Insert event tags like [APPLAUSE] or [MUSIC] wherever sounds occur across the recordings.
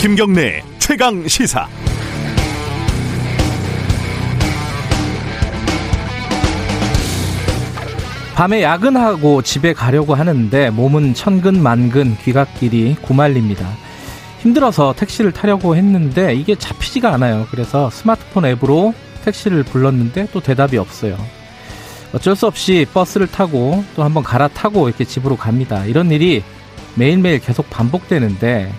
김경래 최강 시사. 밤에 야근하고 집에 가려고 하는데 몸은 천근 만근 귀갓길이 구말립니다. 힘들어서 택시를 타려고 했는데 이게 잡히지가 않아요. 그래서 스마트폰 앱으로 택시를 불렀는데 또 대답이 없어요. 어쩔 수 없이 버스를 타고 또 한번 갈아타고 이렇게 집으로 갑니다. 이런 일이 매일매일 계속 반복되는데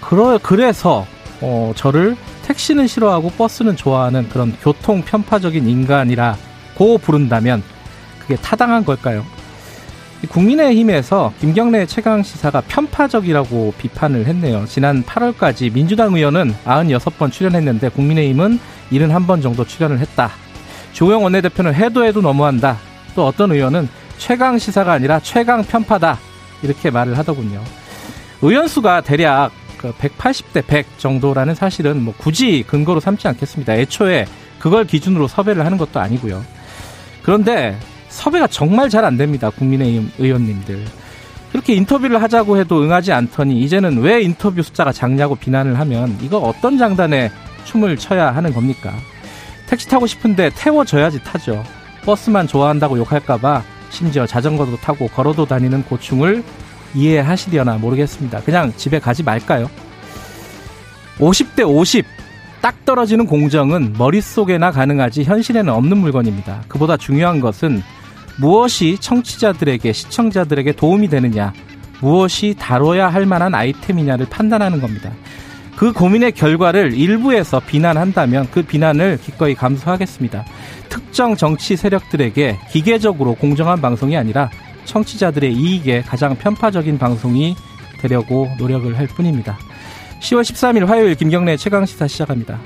그러, 그래서 어, 저를 택시는 싫어하고 버스는 좋아하는 그런 교통 편파적인 인간이라고 부른다면 그게 타당한 걸까요? 국민의힘에서 김경래 최강 시사가 편파적이라고 비판을 했네요. 지난 8월까지 민주당 의원은 96번 출연했는데 국민의힘은 71번 정도 출연을 했다. 조영 원내대표는 해도 해도 너무한다. 또 어떤 의원은 최강 시사가 아니라 최강 편파다. 이렇게 말을 하더군요. 의원 수가 대략 180대 그100 정도라는 사실은 뭐 굳이 근거로 삼지 않겠습니다. 애초에 그걸 기준으로 섭외를 하는 것도 아니고요. 그런데 섭외가 정말 잘 안 됩니다. 국민의힘 의원님들. 그렇게 인터뷰를 하자고 해도 응하지 않더니 이제는 왜 인터뷰 숫자가 작냐고 비난을 하면 이거 어떤 장단에 춤을 춰야 하는 겁니까? 택시 타고 싶은데 태워줘야지 타죠. 버스만 좋아한다고 욕할까봐 심지어 자전거도 타고 걸어도 다니는 고충을 이해하시려나 모르겠습니다. 그냥 집에 가지 말까요? 50대 50. 딱 떨어지는 공정은 머릿속에나 가능하지 현실에는 없는 물건입니다. 그보다 중요한 것은 무엇이 청취자들에게, 시청자들에게 도움이 되느냐, 무엇이 다뤄야 할 만한 아이템이냐를 판단하는 겁니다. 그 고민의 결과를 일부에서 비난한다면 그 비난을 기꺼이 감수하겠습니다. 특정 정치 세력들에게 기계적으로 공정한 방송이 아니라 청취자들의 이익에 가장 편파적인 방송이 되려고 노력을 할 뿐입니다. 10월 13일 화요일 김경래 최강시사 시작합니다.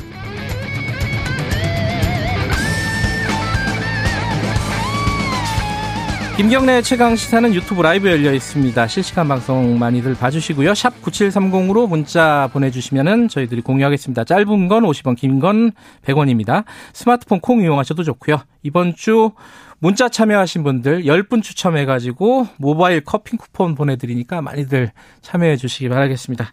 김경래 최강 시사는 유튜브 라이브 열려 있습니다. 실시간 방송 많이들 봐주시고요. 샵 9730으로 문자 보내주시면 저희들이 공유하겠습니다. 짧은 건 50원, 긴 건 100원입니다. 스마트폰 콩 이용하셔도 좋고요. 이번 주 문자 참여하신 분들 10분 추첨해가지고 모바일 커피 쿠폰 보내드리니까 많이들 참여해 주시기 바라겠습니다.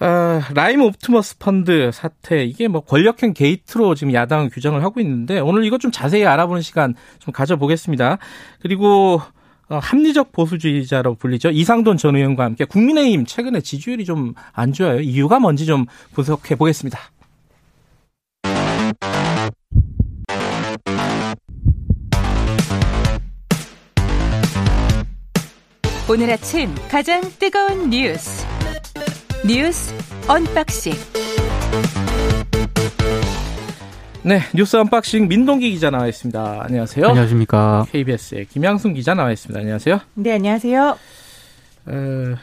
어, 라임 옵티머스 펀드 사태 이게 뭐 권력형 게이트로 지금 야당은 규정을 하고 있는데 오늘 이것 좀 자세히 알아보는 시간 좀 가져보겠습니다. 그리고 어, 합리적 보수주의자로 불리죠. 이상돈 전 의원과 함께 국민의힘 최근에 지지율이 좀 안 좋아요. 이유가 뭔지 좀 분석해 보겠습니다. 오늘 아침 가장 뜨거운 뉴스 뉴스 언박싱. 네, 뉴스 언박싱 민동기 기자 나와 있습니다. 안녕하세요. 안녕하십니까. KBS의 김양순 기자 나와 있습니다. 안녕하세요. 네, 안녕하세요. 어,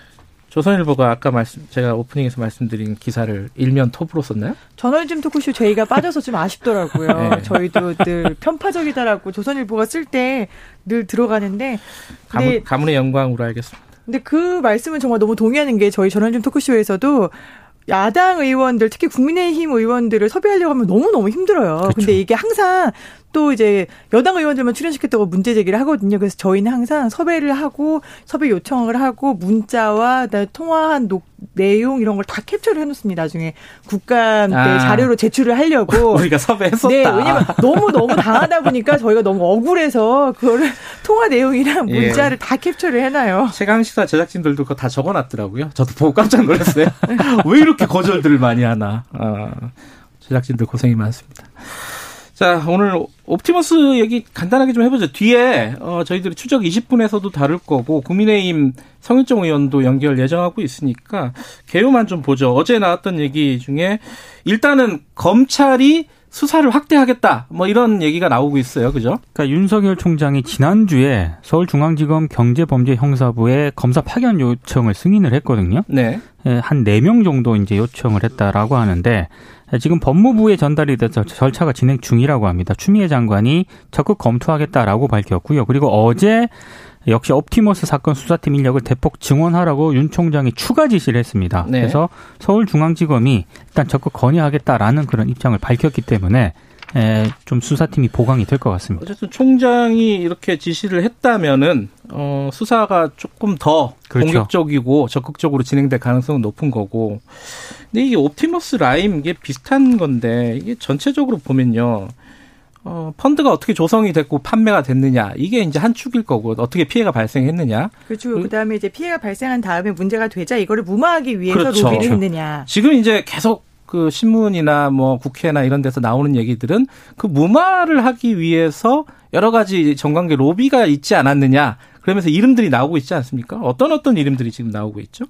조선일보가 아까 말씀 제가 오프닝에서 말씀드린 기사를 일면 톱으로 썼나요? 저널즘 토크쇼 저희가 빠져서 좀 아쉽더라고요. [LAUGHS] 네. 저희도 늘 편파적이다라고 조선일보가 쓸 때 늘 들어가는데 가문, 가문의 영광으로 알겠습니다. 근데 그 말씀은 정말 너무 동의하는 게 저희 전원좀 토크쇼에서도 야당 의원들 특히 국민의힘 의원들을 섭외하려고 하면 너무너무 힘들어요. 그렇죠. 근데 이게 항상 또 이제 여당 의원들만 출연시켰다고 문제 제기를 하거든요. 그래서 저희는 항상 섭외를 하고 섭외 요청을 하고 문자와 통화한 녹, 내용 이런 걸 다 캡처를 해놓습니다. 나중에 국감 때 아. 자료로 제출을 하려고 [LAUGHS] 우리가 섭외했었다. 네, 왜냐면 너무 너무 당하다 보니까 저희가 너무 억울해서 그거를 통화 내용이랑 예. 문자를 예. 다 캡처를 해놔요. 최강 시사 제작진들도 그거 다 적어놨더라고요. 저도 보고 깜짝 놀랐어요. [LAUGHS] 왜 이렇게 거절들을 많이 하나. 어, 제작진들 고생이 많습니다. 자, 오늘 옵티머스 얘기 간단하게 좀 해보죠. 뒤에 어, 저희들이 추적 20분에서도 다룰 거고 국민의힘 성일종 의원도 연결 예정하고 있으니까 개요만 좀 보죠. 어제 나왔던 얘기 중에 일단은 검찰이 수사를 확대하겠다. 뭐 이런 얘기가 나오고 있어요. 그죠? 그러니까 윤석열 총장이 지난주에 서울중앙지검 경제범죄형사부에 검사 파견 요청을 승인을 했거든요. 네. 예, 한 4명 정도 이제 요청을 했다라고 하는데 지금 법무부에 전달이 돼서 절차가 진행 중이라고 합니다. 추미애 장관이 적극 검토하겠다라고 밝혔고요. 그리고 어제 역시 옵티머스 사건 수사팀 인력을 대폭 증원하라고 윤 총장이 추가 지시를 했습니다. 네. 그래서 서울중앙지검이 일단 적극 건의하겠다라는 그런 입장을 밝혔기 때문에 에, 좀 수사팀이 보강이 될 것 같습니다. 어쨌든 총장이 이렇게 지시를 했다면은 어, 수사가 조금 더 그렇죠. 공격적이고 적극적으로 진행될 가능성은 높은 거고. 근데 이게 옵티머스 라임 이게 비슷한 건데 이게 전체적으로 보면요. 어, 펀드가 어떻게 조성이 됐고 판매가 됐느냐 이게 이제 한 축일 거고 어떻게 피해가 발생했느냐. 그렇죠. 그다음에 이제 피해가 발생한 다음에 문제가 되자 이거를 무마하기 위해서 그렇죠. 로비를 했느냐. 지금 이제 계속 그 신문이나 뭐 국회나 이런 데서 나오는 얘기들은 그 무마를 하기 위해서 여러 가지 정관계 로비가 있지 않았느냐. 그러면서 이름들이 나오고 있지 않습니까? 어떤 어떤 이름들이 지금 나오고 있죠?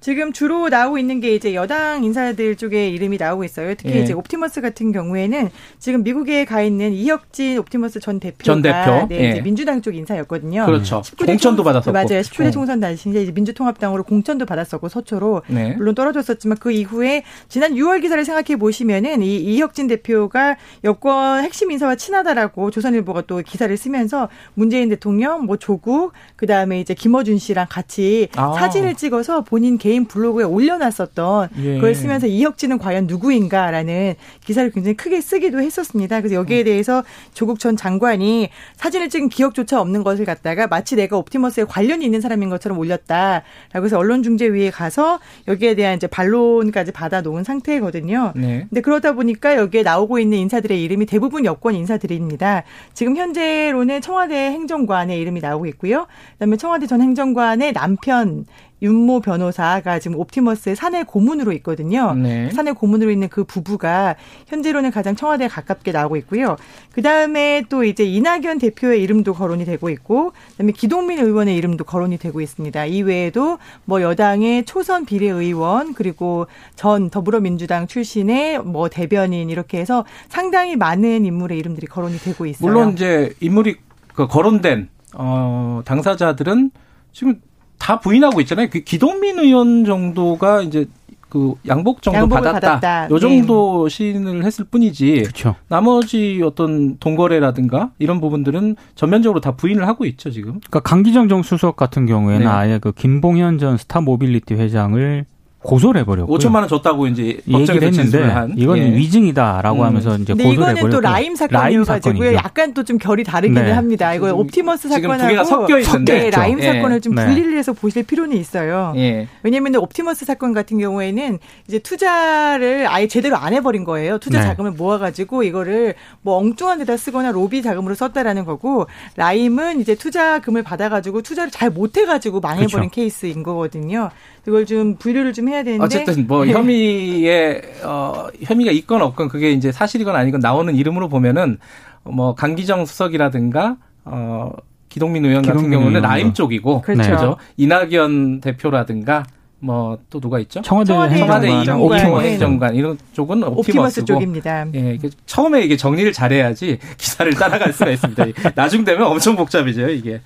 지금 주로 나오고 있는 게 이제 여당 인사들 쪽에 이름이 나오고 있어요. 특히 예. 이제 옵티머스 같은 경우에는 지금 미국에 가 있는 이혁진 옵티머스 전 대표가 전 대표? 네, 예. 이제 민주당 쪽 인사였거든요. 그렇죠. 공천도 받았었고. 맞아요. 19대 총선 당시 이제 민주통합당으로 공천도 받았었고 서초로 네. 물론 떨어졌었지만 그 이후에 지난 6월 기사를 생각해 보시면은 이 이혁진 대표가 여권 핵심 인사와 친하다라고 조선일보가 또 기사를 쓰면서 문재인 대통령 뭐 조국 그다음에 이제 김어준 씨랑 같이 아. 사진을 찍어서 본인 개인 블로그에 올려놨었던 예. 그걸 쓰면서 이혁진은 과연 누구인가라는 기사를 굉장히 크게 쓰기도 했었습니다. 그래서 여기에 대해서 조국 전 장관이 사진을 찍은 기억조차 없는 것을 갖다가 마치 내가 옵티머스에 관련이 있는 사람인 것처럼 올렸다라고 해서 언론중재위에 가서 여기에 대한 이제 반론까지 받아놓은 상태거든요. 네. 근데 그러다 보니까 여기에 나오고 있는 인사들의 이름이 대부분 여권 인사들입니다. 지금 현재로는 청와대 행정관의 이름이 나오고 있고요. 그다음에 청와대 전 행정관의 남편 윤모 변호사가 지금 옵티머스의 사내 고문으로 있거든요. 네. 사내 고문으로 있는 그 부부가 현재로는 가장 청와대에 가깝게 나오고 있고요. 그 다음에 또 이제 이낙연 대표의 이름도 거론이 되고 있고, 그다음에 기동민 의원의 이름도 거론이 되고 있습니다. 이 외에도 뭐 여당의 초선 비례 의원 그리고 전 더불어민주당 출신의 뭐 대변인 이렇게 해서 상당히 많은 인물의 이름들이 거론이 되고 있어요. 물론 이제 인물이 그 거론된 어 당사자들은 지금 다 부인하고 있잖아요. 그 기동민 의원 정도가 이제 그 양복 정도 받았다. 받았다. 요 정도 네. 시인을 했을 뿐이지. 그쵸. 나머지 어떤 돈거래라든가 이런 부분들은 전면적으로 다 부인을 하고 있죠, 지금. 그러니까 강기정 전 수석 같은 경우에는 네. 아예 그 김봉현 전 스타 모빌리티 회장을 고소를 해버렸고 5천만 원 줬다고 이제 법정에서 했는데 한. 이건 예. 위증이다라고 음. 하면서 이제 고소를 해버렸고 이거는 또 라임 사건이어 가지고요. 약간 또 좀 결이 다르기는 네. 합니다. 이거 옵티머스 사건하고 섞여 있는데 네, 라임 예. 사건을 좀 네. 분리를 해서 보실 필요는 있어요. 예. 왜냐하면 옵티머스 사건 같은 경우에는 이제 투자를 아예 제대로 안 해버린 거예요. 투자 네. 자금을 모아가지고 이거를 뭐 엉뚱한 데다 쓰거나 로비 자금으로 썼다라는 거고 라임은 이제 투자금을 받아가지고 투자를 잘 못해가지고 망해버린 그렇죠. 케이스인 거거든요. 그걸 좀 분류를 좀 해야 되는데 어쨌든 뭐 네. 혐의에 어 혐의가 있건 없건 그게 이제 사실이건 아니건 나오는 이름으로 보면은 뭐 강기정 수석이라든가 어 기동민 의원 기동민 같은 경우는 의원. 라임 쪽이고 그렇죠. 그렇죠. 이낙연 대표라든가 뭐 또 누가 있죠? 청와대, 청와대 행정관, 행정관 이런 쪽은. 옵티머스 쪽입니다. 예, 이게 처음에 이게 정리를 잘해야지 기사를 따라갈 수가 있습니다. [LAUGHS] 나중 되면 엄청 복잡해져요 이게.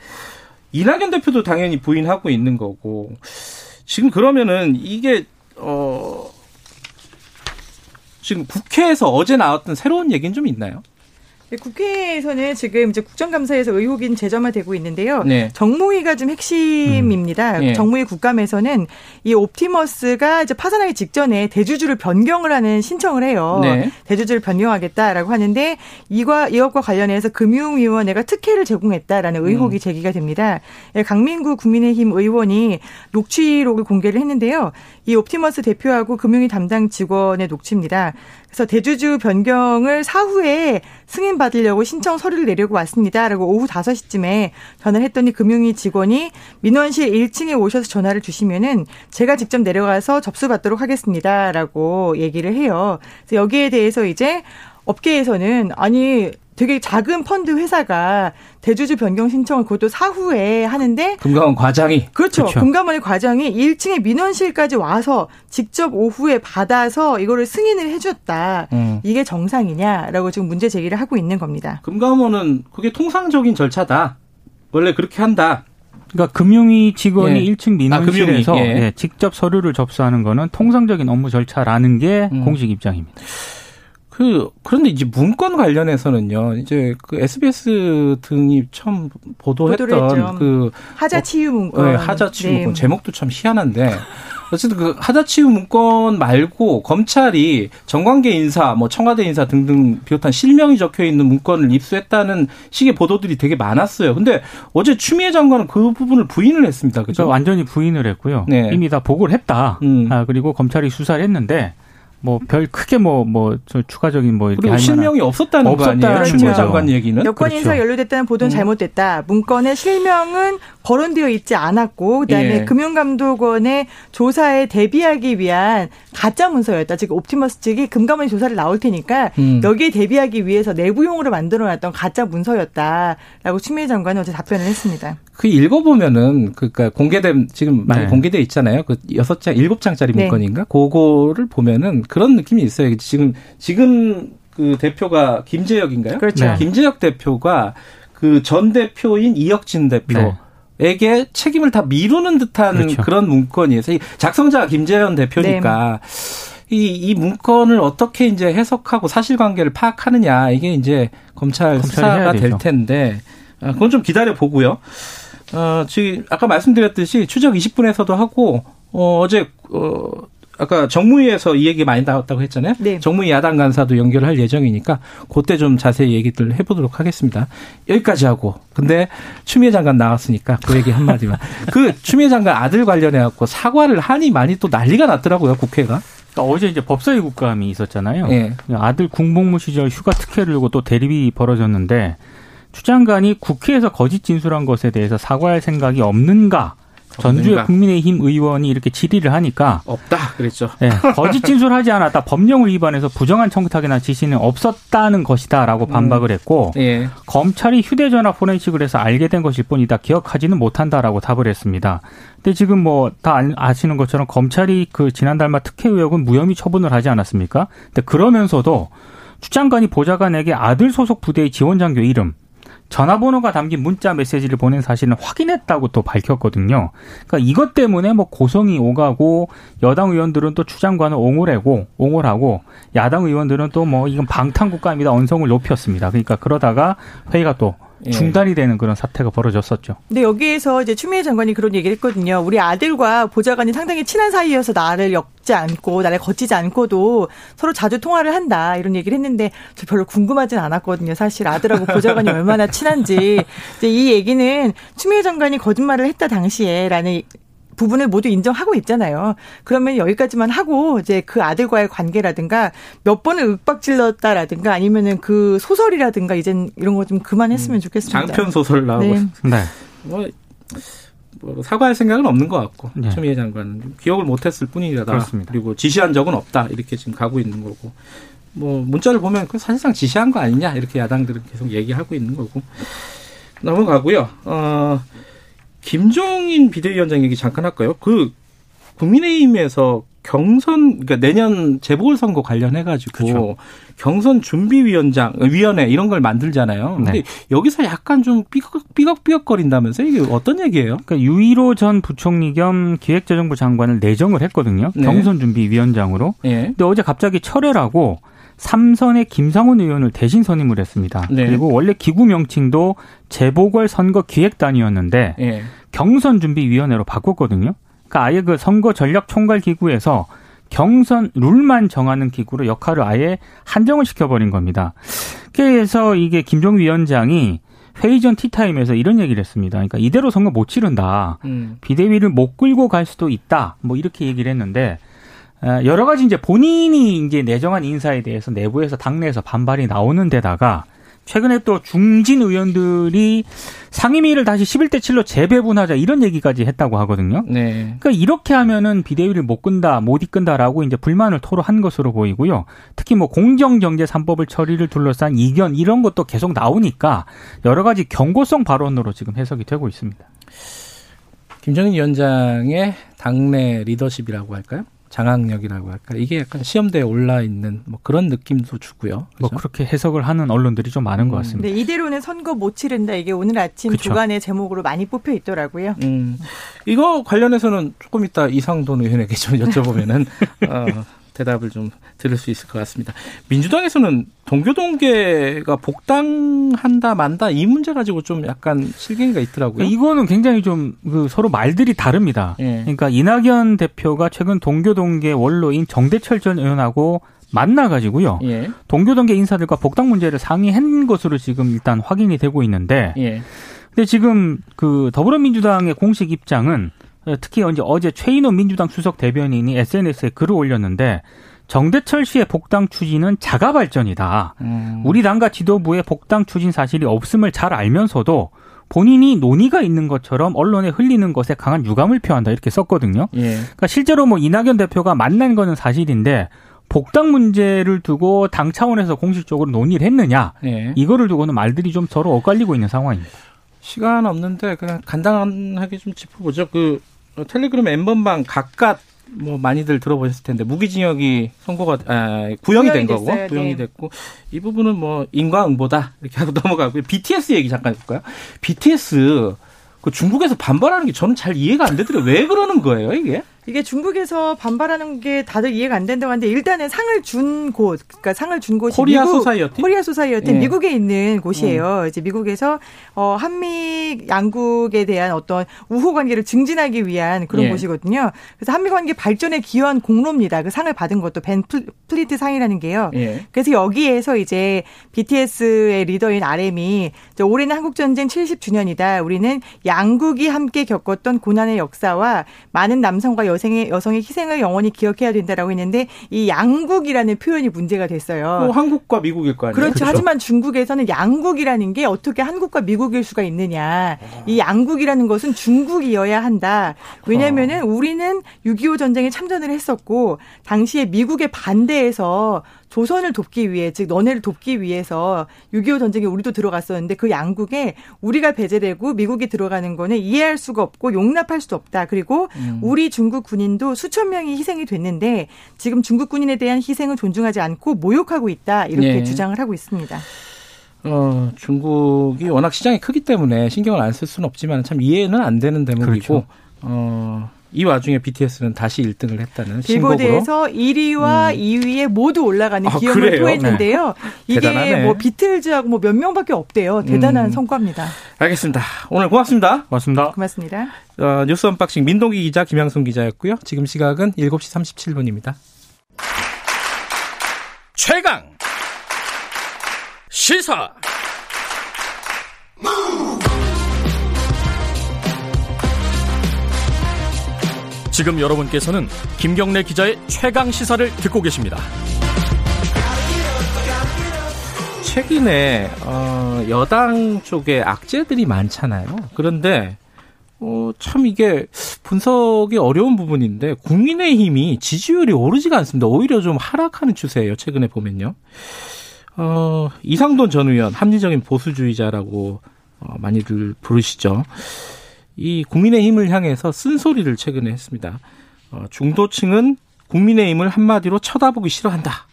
이낙연 대표도 당연히 부인하고 있는 거고. 지금 그러면은 이게 어 지금 국회에서 어제 나왔던 새로운 얘기는 좀 있나요? 네, 국회에서는 지금 이제 국정감사에서 의혹인 재점화되고 있는데요. 네. 정무위가 좀 핵심입니다. 음. 네. 정무위 국감에서는 이 옵티머스가 이제 파산하기 직전에 대주주를 변경을 하는 신청을 해요. 네. 대주주를 변경하겠다라고 하는데 이과 이것과 관련해서 금융위원회가 특혜를 제공했다라는 의혹이 음. 제기가 됩니다. 예, 강민구 국민의힘 의원이 녹취록을 공개를 했는데요. 이 옵티머스 대표하고 금융위 담당 직원의 녹취입니다. 그래서 대주주 변경을 사후에 승인 받으려고 신청 서류를 내려고 왔습니다라고 오후 5시쯤에 전화를 했더니 금융위 직원이 민원실 1층에 오셔서 전화를 주시면은 제가 직접 내려가서 접수받도록 하겠습니다라고 얘기를 해요. 그래서 여기에 대해서 이제 업계에서는 아니 되게 작은 펀드 회사가 대주주 변경 신청을 그것도 사후에 하는데 금감원 과장이 그렇죠. 그렇죠. 금감원의 과장이 1층에 민원실까지 와서 직접 오후에 받아서 이거를 승인을 해줬다. 음. 이게 정상이냐라고 지금 문제 제기를 하고 있는 겁니다. 금감원은 그게 통상적인 절차다. 원래 그렇게 한다. 그러니까 금융위 직원이 예. 1층 민원실에서 아, 예. 예, 직접 서류를 접수하는 거는 통상적인 업무 절차라는 게 음. 공식 입장입니다. 그 그런데 이제 문건 관련해서는요. 이제 그 SBS 등이 처음 보도했던 그 하자치유 문건, 네, 하자치유 네. 문건 제목도 참 희한한데 어쨌든 그 하자치유 문건 말고 검찰이 정관계 인사, 뭐 청와대 인사 등등 비롯한 실명이 적혀 있는 문건을 입수했다는 식의 보도들이 되게 많았어요. 근데 어제 추미애 장관은 그 부분을 부인을 했습니다. 그죠? 완전히 부인을 했고요. 네. 이미 다 보고를 했다. 음. 아, 그리고 검찰이 수사를 했는데 뭐 별 크게 뭐뭐 뭐 추가적인 뭐 이렇게 그리고 실명이 없었다는 없었다 거 아니에요? 추모 장관 얘기는 여권 그렇죠. 인사 연루됐다는 보도는 음. 잘못됐다. 문건에 실명은 거론되어 있지 않았고 그다음에 예. 금융감독원의 조사에 대비하기 위한 가짜 문서였다. 지금 옵티머스 측이 금감원 조사를 나올 테니까 음. 여기에 대비하기 위해서 내부용으로 만들어놨던 가짜 문서였다라고 추미애 장관은 어제 답변을 했습니다. 그 읽어보면은 그니까 공개된 지금 많이 네. 공개돼 있잖아요. 그 여섯 장 일곱 장짜리 네. 문건인가? 그거를 보면은 그런 느낌이 있어요. 지금 지금 그 대표가 김재혁인가요? 그렇죠. 네. 김재혁 대표가 그 전 대표인 이혁진 대표. 네. 에게 책임을 다 미루는 듯한 그렇죠. 그런 문건이에요. 작성자 김재현 대표니까 네. 이, 이 문건을 어떻게 이제 해석하고 사실관계를 파악하느냐 이게 이제 검찰 수사가 될 텐데 아, 그건 좀 기다려 보고요. 어, 지금 아까 말씀드렸듯이 추적 20분에서도 하고 어, 어제 어, 아까 정무위에서 이 얘기 많이 나왔다고 했잖아요. 네. 정무위 야당 간사도 연결할 예정이니까 그때 좀 자세히 얘기들 해보도록 하겠습니다. 여기까지 하고 근데 추미애 장관 나왔으니까 그 얘기 한마디만. [LAUGHS] 그 추미애 장관 아들 관련해 갖고 사과를 하니 많이 또 난리가 났더라고요 국회가. 그러니까 어제 이제 법사위 국감이 있었잖아요. 네. 아들 군복무 시절 휴가 특혜를 두고 또 대립이 벌어졌는데 추 장관이 국회에서 거짓 진술한 것에 대해서 사과할 생각이 없는가 전주의 국민의힘 의원이 이렇게 질의를 하니까 없다 그랬죠. 네, 거짓 진술하지 않았다. [LAUGHS] 법령을 위반해서 부정한 청탁이나 지시는 없었다는 것이다라고 반박을 음. 했고 예. 검찰이 휴대전화 포렌식을 해서 알게 된 것일 뿐이다. 기억하지는 못한다라고 답을 했습니다. 근데 지금 뭐 다 아시는 것처럼 검찰이 그 지난달 말 특혜 의혹은 무혐의 처분을 하지 않았습니까? 근데 그러면서도 추 장관이 보좌관에게 아들 소속 부대의 지원 장교 이름 전화번호가 담긴 문자 메시지를 보낸 사실은 확인했다고 또 밝혔거든요. 그러니까 이것 때문에 뭐 고성이 오가고 여당 의원들은 또 추장관을 옹호하고 옹호하고 야당 의원들은 또 뭐 이건 방탄국가입니다. 언성을 높였습니다. 그러니까 그러다가 회의가 또 예. 중단이 되는 그런 사태가 벌어졌었죠. 근데 여기에서 이제 추미애 장관이 그런 얘기를 했거든요. 우리 아들과 보좌관이 상당히 친한 사이여서 나를 엮지 않고 나를 거치지 않고도 서로 자주 통화를 한다 이런 얘기를 했는데 저 별로 궁금하진 않았거든요. 사실 아들하고 보좌관이 얼마나 친한지 이제 이 얘기는 추미애 장관이 거짓말을 했다 당시에라는 부분을 모두 인정하고 있잖아요. 그러면 여기까지만 하고 이제 그 아들과의 관계라든가 몇 번을 윽박질렀다라든가 아니면은 그 소설이라든가 이젠 이런 거 좀 그만했으면 음, 좋겠습니다. 장편 소설 나오고 네. 네. 뭐, 뭐 사과할 생각은 없는 것 같고 네. 추미애 장관은 기억을 못했을 뿐이다. 그렇습니다. 그리고 지시한 적은 없다 이렇게 지금 가고 있는 거고 뭐 문자를 보면 그 사실상 지시한 거 아니냐 이렇게 야당들은 계속 얘기하고 있는 거고 넘어가고요. 어. 김종인 비대위원장 얘기 잠깐 할까요? 그 국민의힘에서 경선 그러니까 내년 재보궐선거 관련해 가지고 그렇죠. 경선 준비위원장 위원회 이런 걸 만들잖아요. 근데 네. 여기서 약간 좀 삐걱 삐걱 거린다면서 이게 어떤 얘기예요? 그러니까 유일호 전 부총리 겸 기획재정부 장관을 내정을 했거든요. 네. 경선 준비위원장으로. 네. 근데 어제 갑자기 철회라고 삼선의 김상훈 의원을 대신 선임을 했습니다. 네. 그리고 원래 기구 명칭도 재보궐 선거 기획단이었는데 네. 경선 준비 위원회로 바꿨거든요. 그러니까 아예 그 선거 전략 총괄 기구에서 경선 룰만 정하는 기구로 역할을 아예 한정을 시켜버린 겁니다. 그래서 이게 김종 위원장이 회의 전 티타임에서 이런 얘기를 했습니다. 그러니까 이대로 선거 못 치른다. 음. 비대위를 못 끌고 갈 수도 있다. 뭐 이렇게 얘기를 했는데 여러 가지 이제 본인이 이제 내정한 인사에 대해서 내부에서 당내에서 반발이 나오는 데다가 최근에 또 중진 의원들이 상임위를 다시 11대 7로 재배분하자 이런 얘기까지 했다고 하거든요. 네. 그러니까 이렇게 하면은 비대위를 못 끈다, 못 이끈다라고 이제 불만을 토로한 것으로 보이고요. 특히 뭐 공정경제 3법을 처리를 둘러싼 이견 이런 것도 계속 나오니까 여러 가지 경고성 발언으로 지금 해석이 되고 있습니다. 김정인 위원장의 당내 리더십이라고 할까요? 장악력이라고 할까 이게 약간 시험대에 올라 있는 뭐 그런 느낌도 주고요. 뭐 그렇죠? 뭐 그렇게 해석을 하는 언론들이 좀 많은 음. 것 같습니다. 네, 이대로는 선거 못 치른다 이게 오늘 아침 그렇죠. 주간의 제목으로 많이 뽑혀 있더라고요. 음. 이거 관련해서는 조금 이따 이상돈 의원에게 좀 여쭤보면은 [LAUGHS] 어, 대답을 좀 들을 수 있을 것 같습니다. 민주당에서는 동교동계가 복당한다 만다 이 문제 가지고 좀 약간 실갱이가 있더라고요. 이거는 굉장히 좀 그 서로 말들이 다릅니다. 예. 그러니까 이낙연 대표가 최근 동교동계 원로인 정대철 전 의원하고 만나가지고요. 예. 동교동계 인사들과 복당 문제를 상의한 것으로 지금 일단 확인이 되고 있는데, 예. 근데 지금 그 더불어민주당의 공식 입장은 특히 이제 어제 최인호 민주당 수석 대변인이 SNS에 글을 올렸는데 정대철 씨의 복당 추진은 자가 발전이다. 음. 우리 당과 지도부의 복당 추진 사실이 없음을 잘 알면서도 본인이 논의가 있는 것처럼 언론에 흘리는 것에 강한 유감을 표한다 이렇게 썼거든요. 예. 그러니까 실제로 뭐 이낙연 대표가 만난 거는 사실인데 복당 문제를 두고 당 차원에서 공식적으로 논의를 했느냐 예. 이거를 두고는 말들이 좀 서로 엇갈리고 있는 상황입니다. 시간 없는데 그냥 간단하게 좀 짚어보죠. 그 텔레그램 엠번방 각각 뭐 많이들 들어보셨을 텐데 무기징역이 선고가 아, 구형이, 구형이 된 거고 됐어요. 구형이 네. 됐고 이 부분은 뭐 인과응보다 이렇게 하고 [LAUGHS] 넘어가고요. BTS 얘기 잠깐 해볼까요? BTS 그 중국에서 반발하는 게 저는 잘 이해가 안 되더라고요. 왜 그러는 거예요, 이게? 이게 중국에서 반발하는 게 다들 이해가 안 된다고 하는데 일단은 상을 준 곳, 그러니까 상을 준 곳이 코리아 미국, 소사이어티, 코리아 소사이어티 예. 미국에 있는 곳이에요. 음. 이제 미국에서 어 한미 양국에 대한 어떤 우호 관계를 증진하기 위한 그런 예. 곳이거든요. 그래서 한미 관계 발전에 기여한 공로입니다. 그 상을 받은 것도 벤 플리트 상이라는 게요. 예. 그래서 여기에서 이제 BTS의 리더인 RM이 올해는 한국 전쟁 70주년이다. 우리는 양국이 함께 겪었던 고난의 역사와 많은 남성과 여성의 여성의 희생을 영원히 기억해야 된다라고 했는데 이 양국이라는 표현이 문제가 됐어요. 뭐 한국과 미국일 거 아니에요. 그렇죠. 그렇죠. 하지만 중국에서는 양국이라는 게 어떻게 한국과 미국일 수가 있느냐. 이 양국이라는 것은 중국이어야 한다. 왜냐면은 우리는 6.25 전쟁에 참전을 했었고 당시에 미국의 반대에서 조선을 돕기 위해 즉 너네를 돕기 위해서 6.25 전쟁에 우리도 들어갔었는데 그 양국에 우리가 배제되고 미국이 들어가는 거는 이해할 수가 없고 용납할 수 없다. 그리고 음. 우리 중국 군인도 수천 명이 희생이 됐는데 지금 중국 군인에 대한 희생을 존중하지 않고 모욕하고 있다. 이렇게 네. 주장을 하고 있습니다. 어, 중국이 워낙 시장이 크기 때문에 신경을 안 쓸 수는 없지만 참 이해는 안 되는 대목이고 그렇죠. 어, 이 와중에 BTS는 다시 1등을 했다는 빌보드에서 1위와 음. 2위에 모두 올라가는 아, 기염을 토했는데요. 네. 이게 대단하네. 뭐 비틀즈하고 뭐 몇 명밖에 없대요. 대단한 음. 성과입니다. 알겠습니다. 오늘 고맙습니다. 고맙습니다. 고맙습니다. 어, 뉴스 언박싱 민동기 기자 김양순 기자였고요. 지금 시각은 7시 37분입니다. 최강 시사 지금 여러분께서는 김경래 기자의 최강 시사를 듣고 계십니다. 최근에 어, 여당 쪽에 악재들이 많잖아요. 그런데 어, 참 이게 분석이 어려운 부분인데 국민의힘이 지지율이 오르지가 않습니다. 오히려 좀 하락하는 추세예요. 최근에 보면요. 어, 이상돈 전 의원 합리적인 보수주의자라고 어, 많이들 부르시죠. 이 국민의힘을 향해서 쓴소리를 최근에 했습니다. 어, 중도층은 국민의힘을 한마디로 쳐다보기 싫어한다.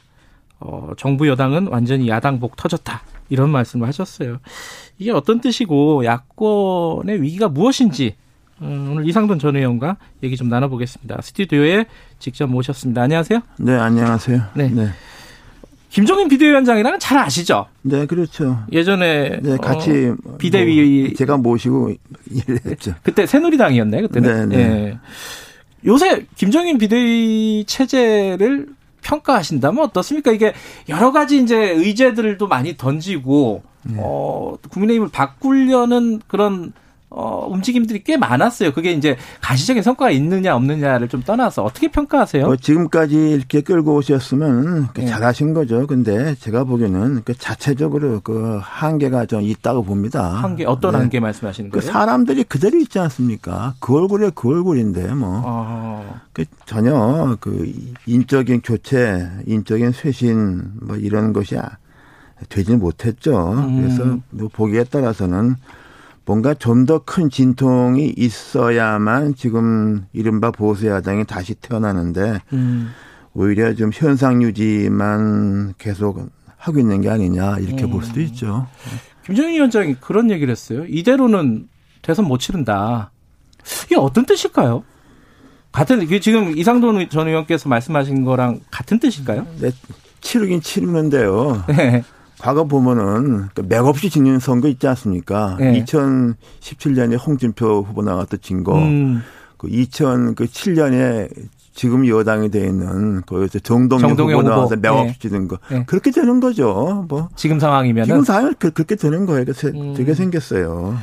어, 정부 여당은 완전히 야당복 터졌다. 이런 말씀을 하셨어요. 이게 어떤 뜻이고 야권의 위기가 무엇인지 어, 오늘 이상돈 전 의원과 얘기 좀 나눠보겠습니다. 스튜디오에 직접 모셨습니다. 안녕하세요. 네, 안녕하세요. 네. 네. 김종인 비대위원장이랑은 잘 아시죠? 네, 그렇죠. 예전에 네, 같이 어, 비대위 뭐 제가 모시고 일을 했죠. 그때 새누리당이었네, 그때는. 네, 네. 예. 요새 김종인 비대위 체제를 평가하신다면 어떻습니까? 이게 여러 가지 이제 의제들도 많이 던지고 네. 어 국민의힘을 바꾸려는 그런 어, 움직임들이 꽤 많았어요. 그게 이제 가시적인 성과가 있느냐 없느냐를 좀 떠나서 어떻게 평가하세요? 뭐 지금까지 이렇게 끌고 오셨으면 네. 잘하신 거죠. 근데 제가 보기에는 그 자체적으로 그 한계가 좀 있다고 봅니다. 한계 어떤 네. 한계 말씀하시는 그 거예요? 그 사람들이 그대로 있지 않습니까? 그 얼굴에 그 얼굴인데 뭐. 아. 그 전혀 그 인적인 교체, 인적인 쇄신 뭐 이런 것이 되지 못했죠. 음. 그래서 뭐 보기에 따라서는 뭔가 좀 더 큰 진통이 있어야만 지금 이른바 보수 야당이 다시 태어나는데 음. 오히려 좀 현상 유지만 계속 하고 있는 게 아니냐 이렇게 음. 볼 수도 있죠. 김정인 위원장이 그런 얘기를 했어요. 이대로는 대선 못 치른다. 이게 어떤 뜻일까요? 같은 지금 이상돈 전 의원께서 말씀하신 거랑 같은 뜻인가요? 네, 치르긴 치르는데요. 네. 과거 보면은 그 맥없이 지는 선거 있지 않습니까? 네. 2017년에 홍준표 후보 나갔던 진 거, 음. 그 2007년에 지금 여당이 돼 있는 거기서 정동영, 정동영 후보 나와서 맥없이 네. 지는 거 네. 그렇게 되는 거죠. 뭐 지금 상황이면 지금 상황 그, 그렇게 되는 거예요. 음. 되게 생겼어요.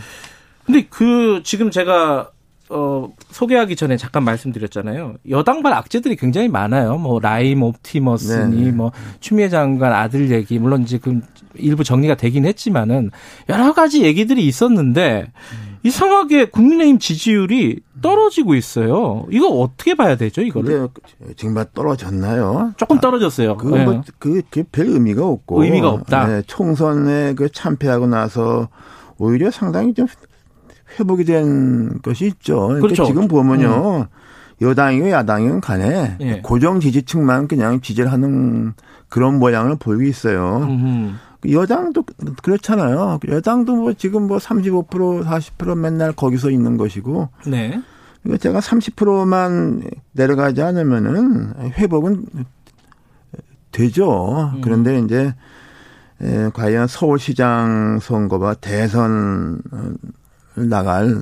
근데 그 지금 제가 어, 소개하기 전에 잠깐 말씀드렸잖아요. 여당발 악재들이 굉장히 많아요. 뭐 라임 옵티머스니 네. 뭐 추미애 장관 아들 얘기 물론 지금 일부 정리가 되긴 했지만은 여러 가지 얘기들이 있었는데 음. 이상하게 국민의힘 지지율이 떨어지고 있어요. 이거 어떻게 봐야 되죠, 이거를? 정말 떨어졌나요? 조금 떨어졌어요. 그건 뭐, 네. 그, 그별 의미가 없고. 의미가 없다. 네, 총선에 그 참패하고 나서 오히려 상당히 좀 회복이 된 것이 있죠. 그러니까 그렇죠. 지금 보면요. 음. 여당이고 야당이건 간에 예. 고정 지지층만 그냥 지지를 하는 그런 모양을 보이고 있어요. 음흠. 여당도 그렇잖아요. 여당도 뭐 지금 뭐 35% 40% 맨날 거기서 있는 것이고. 네. 제가 30%만 내려가지 않으면은 회복은 되죠. 음. 그런데 이제 과연 서울시장 선거와 대선 나갈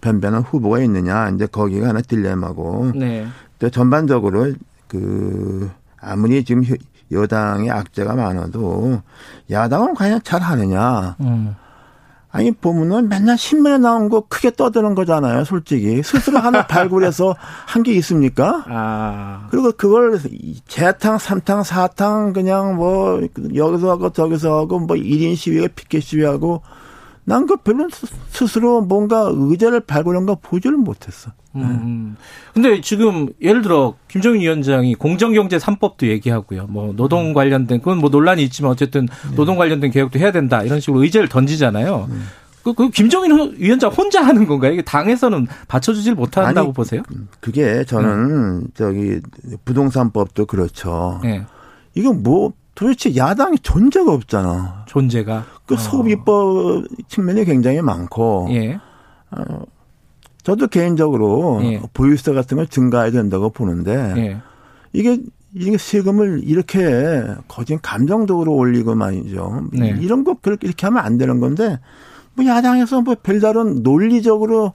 변변한 후보가 있느냐 이제 거기가 하나 딜레마고 네. 또 전반적으로 그 아무리 지금 여당의 악재가 많아도 야당은 과연 잘 하느냐 음. 아니 보면은 맨날 신문에 나온 거 크게 떠드는 거잖아요 솔직히 스스로 하나 [LAUGHS] 발굴해서 한 게 있습니까 아. 그리고 그걸 재탕 삼탕 사탕 그냥 뭐 여기서 하고 저기서 하고 뭐 1인 시위가 피켓 시위하고 난 그 별로 스스로 뭔가 의자를 발굴한 거 보지를 못했어. 음. 근데 지금 예를 들어 김정인 위원장이 공정경제 3법도 얘기하고요. 뭐 노동 음. 관련된 그건 뭐 논란이 있지만 어쨌든 네. 노동 관련된 개혁도 해야 된다 이런 식으로 의제를 던지잖아요. 네. 그, 그 김정인 위원장 혼자 하는 건가요? 이게 당에서는 받쳐주질 못한다고 아니, 보세요? 그게 저는 네. 저기 부동산법도 그렇죠. 네. 이거 뭐 도대체 야당이 존재가 없잖아. 존재가. 그 어. 소비법 측면이 굉장히 많고. 예. 어, 저도 개인적으로 예. 보유세 같은 걸 증가해야 된다고 보는데 예. 이게 이게 세금을 이렇게 거진 감정적으로 올리고 말이죠. 네. 이런 거 그렇게 이렇게 하면 안 되는 건데 뭐 야당에서 뭐 별다른 논리적으로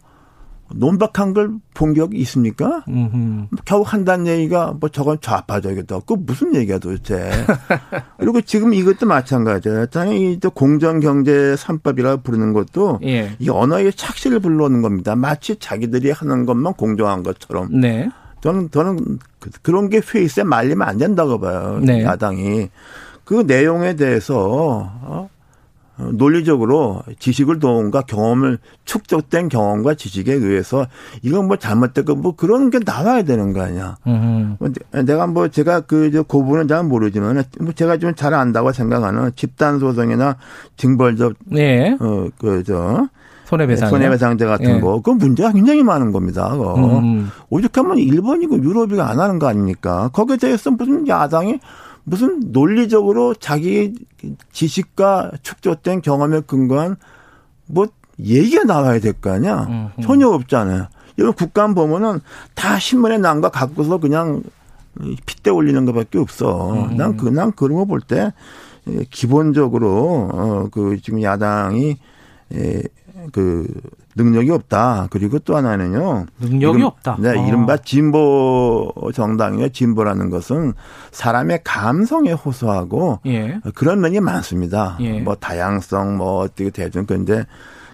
논박한 걸 본 적이 있습니까? 음흠. 겨우 한다는 얘기가 뭐 저건 좌파적이다. 그 무슨 얘기야 도대체. [LAUGHS] 그리고 지금 이것도 마찬가지예요. 당연히 또 공정경제 3법이라 부르는 것도 예. 이 언어의 착시를 불러오는 겁니다. 마치 자기들이 하는 것만 공정한 것처럼. 네. 저는 저는 그, 그런 게 페이스에 말리면 안 된다고 봐요. 네. 야당이. 그 내용에 대해서 어? 어, 논리적으로 지식을 도움과 경험을 축적된 경험과 지식에 의해서 이건 뭐 잘못됐고 뭐 그런 게 나와야 되는 거 아니야. 음. 내가 뭐 제가 그 고분은 잘 모르지만 뭐 제가 좀 잘 안다고 생각하는 집단 소송이나 징벌적 네. 어그저 손해배상 손해배상제 같은 예. 거, 그 문제가 굉장히 많은 겁니다. 그거. 음. 오죽하면 일본이고 유럽이고 안 하는 거 아닙니까? 거기에 대해서 무슨 야당이 무슨 논리적으로 자기 지식과 축적된 경험에 근거한 뭐 얘기가 나와야 될 거 아니야. 음, 음. 전혀 없잖아요. 이런 국감 보면은 다 신문에 난 거 갖고서 그냥 핏대 올리는 것밖에 없어. 음. 난 그, 난 그런 거 볼 때 기본적으로, 어, 그 지금 야당이 에, 그 능력이 없다. 그리고 또 하나는요. 능력이 이름, 없다. 네, 어. 이른바 진보 정당이요. 진보라는 것은 사람의 감성에 호소하고 예. 그런 면이 많습니다. 예. 뭐 다양성, 뭐 어떻게 대중 근데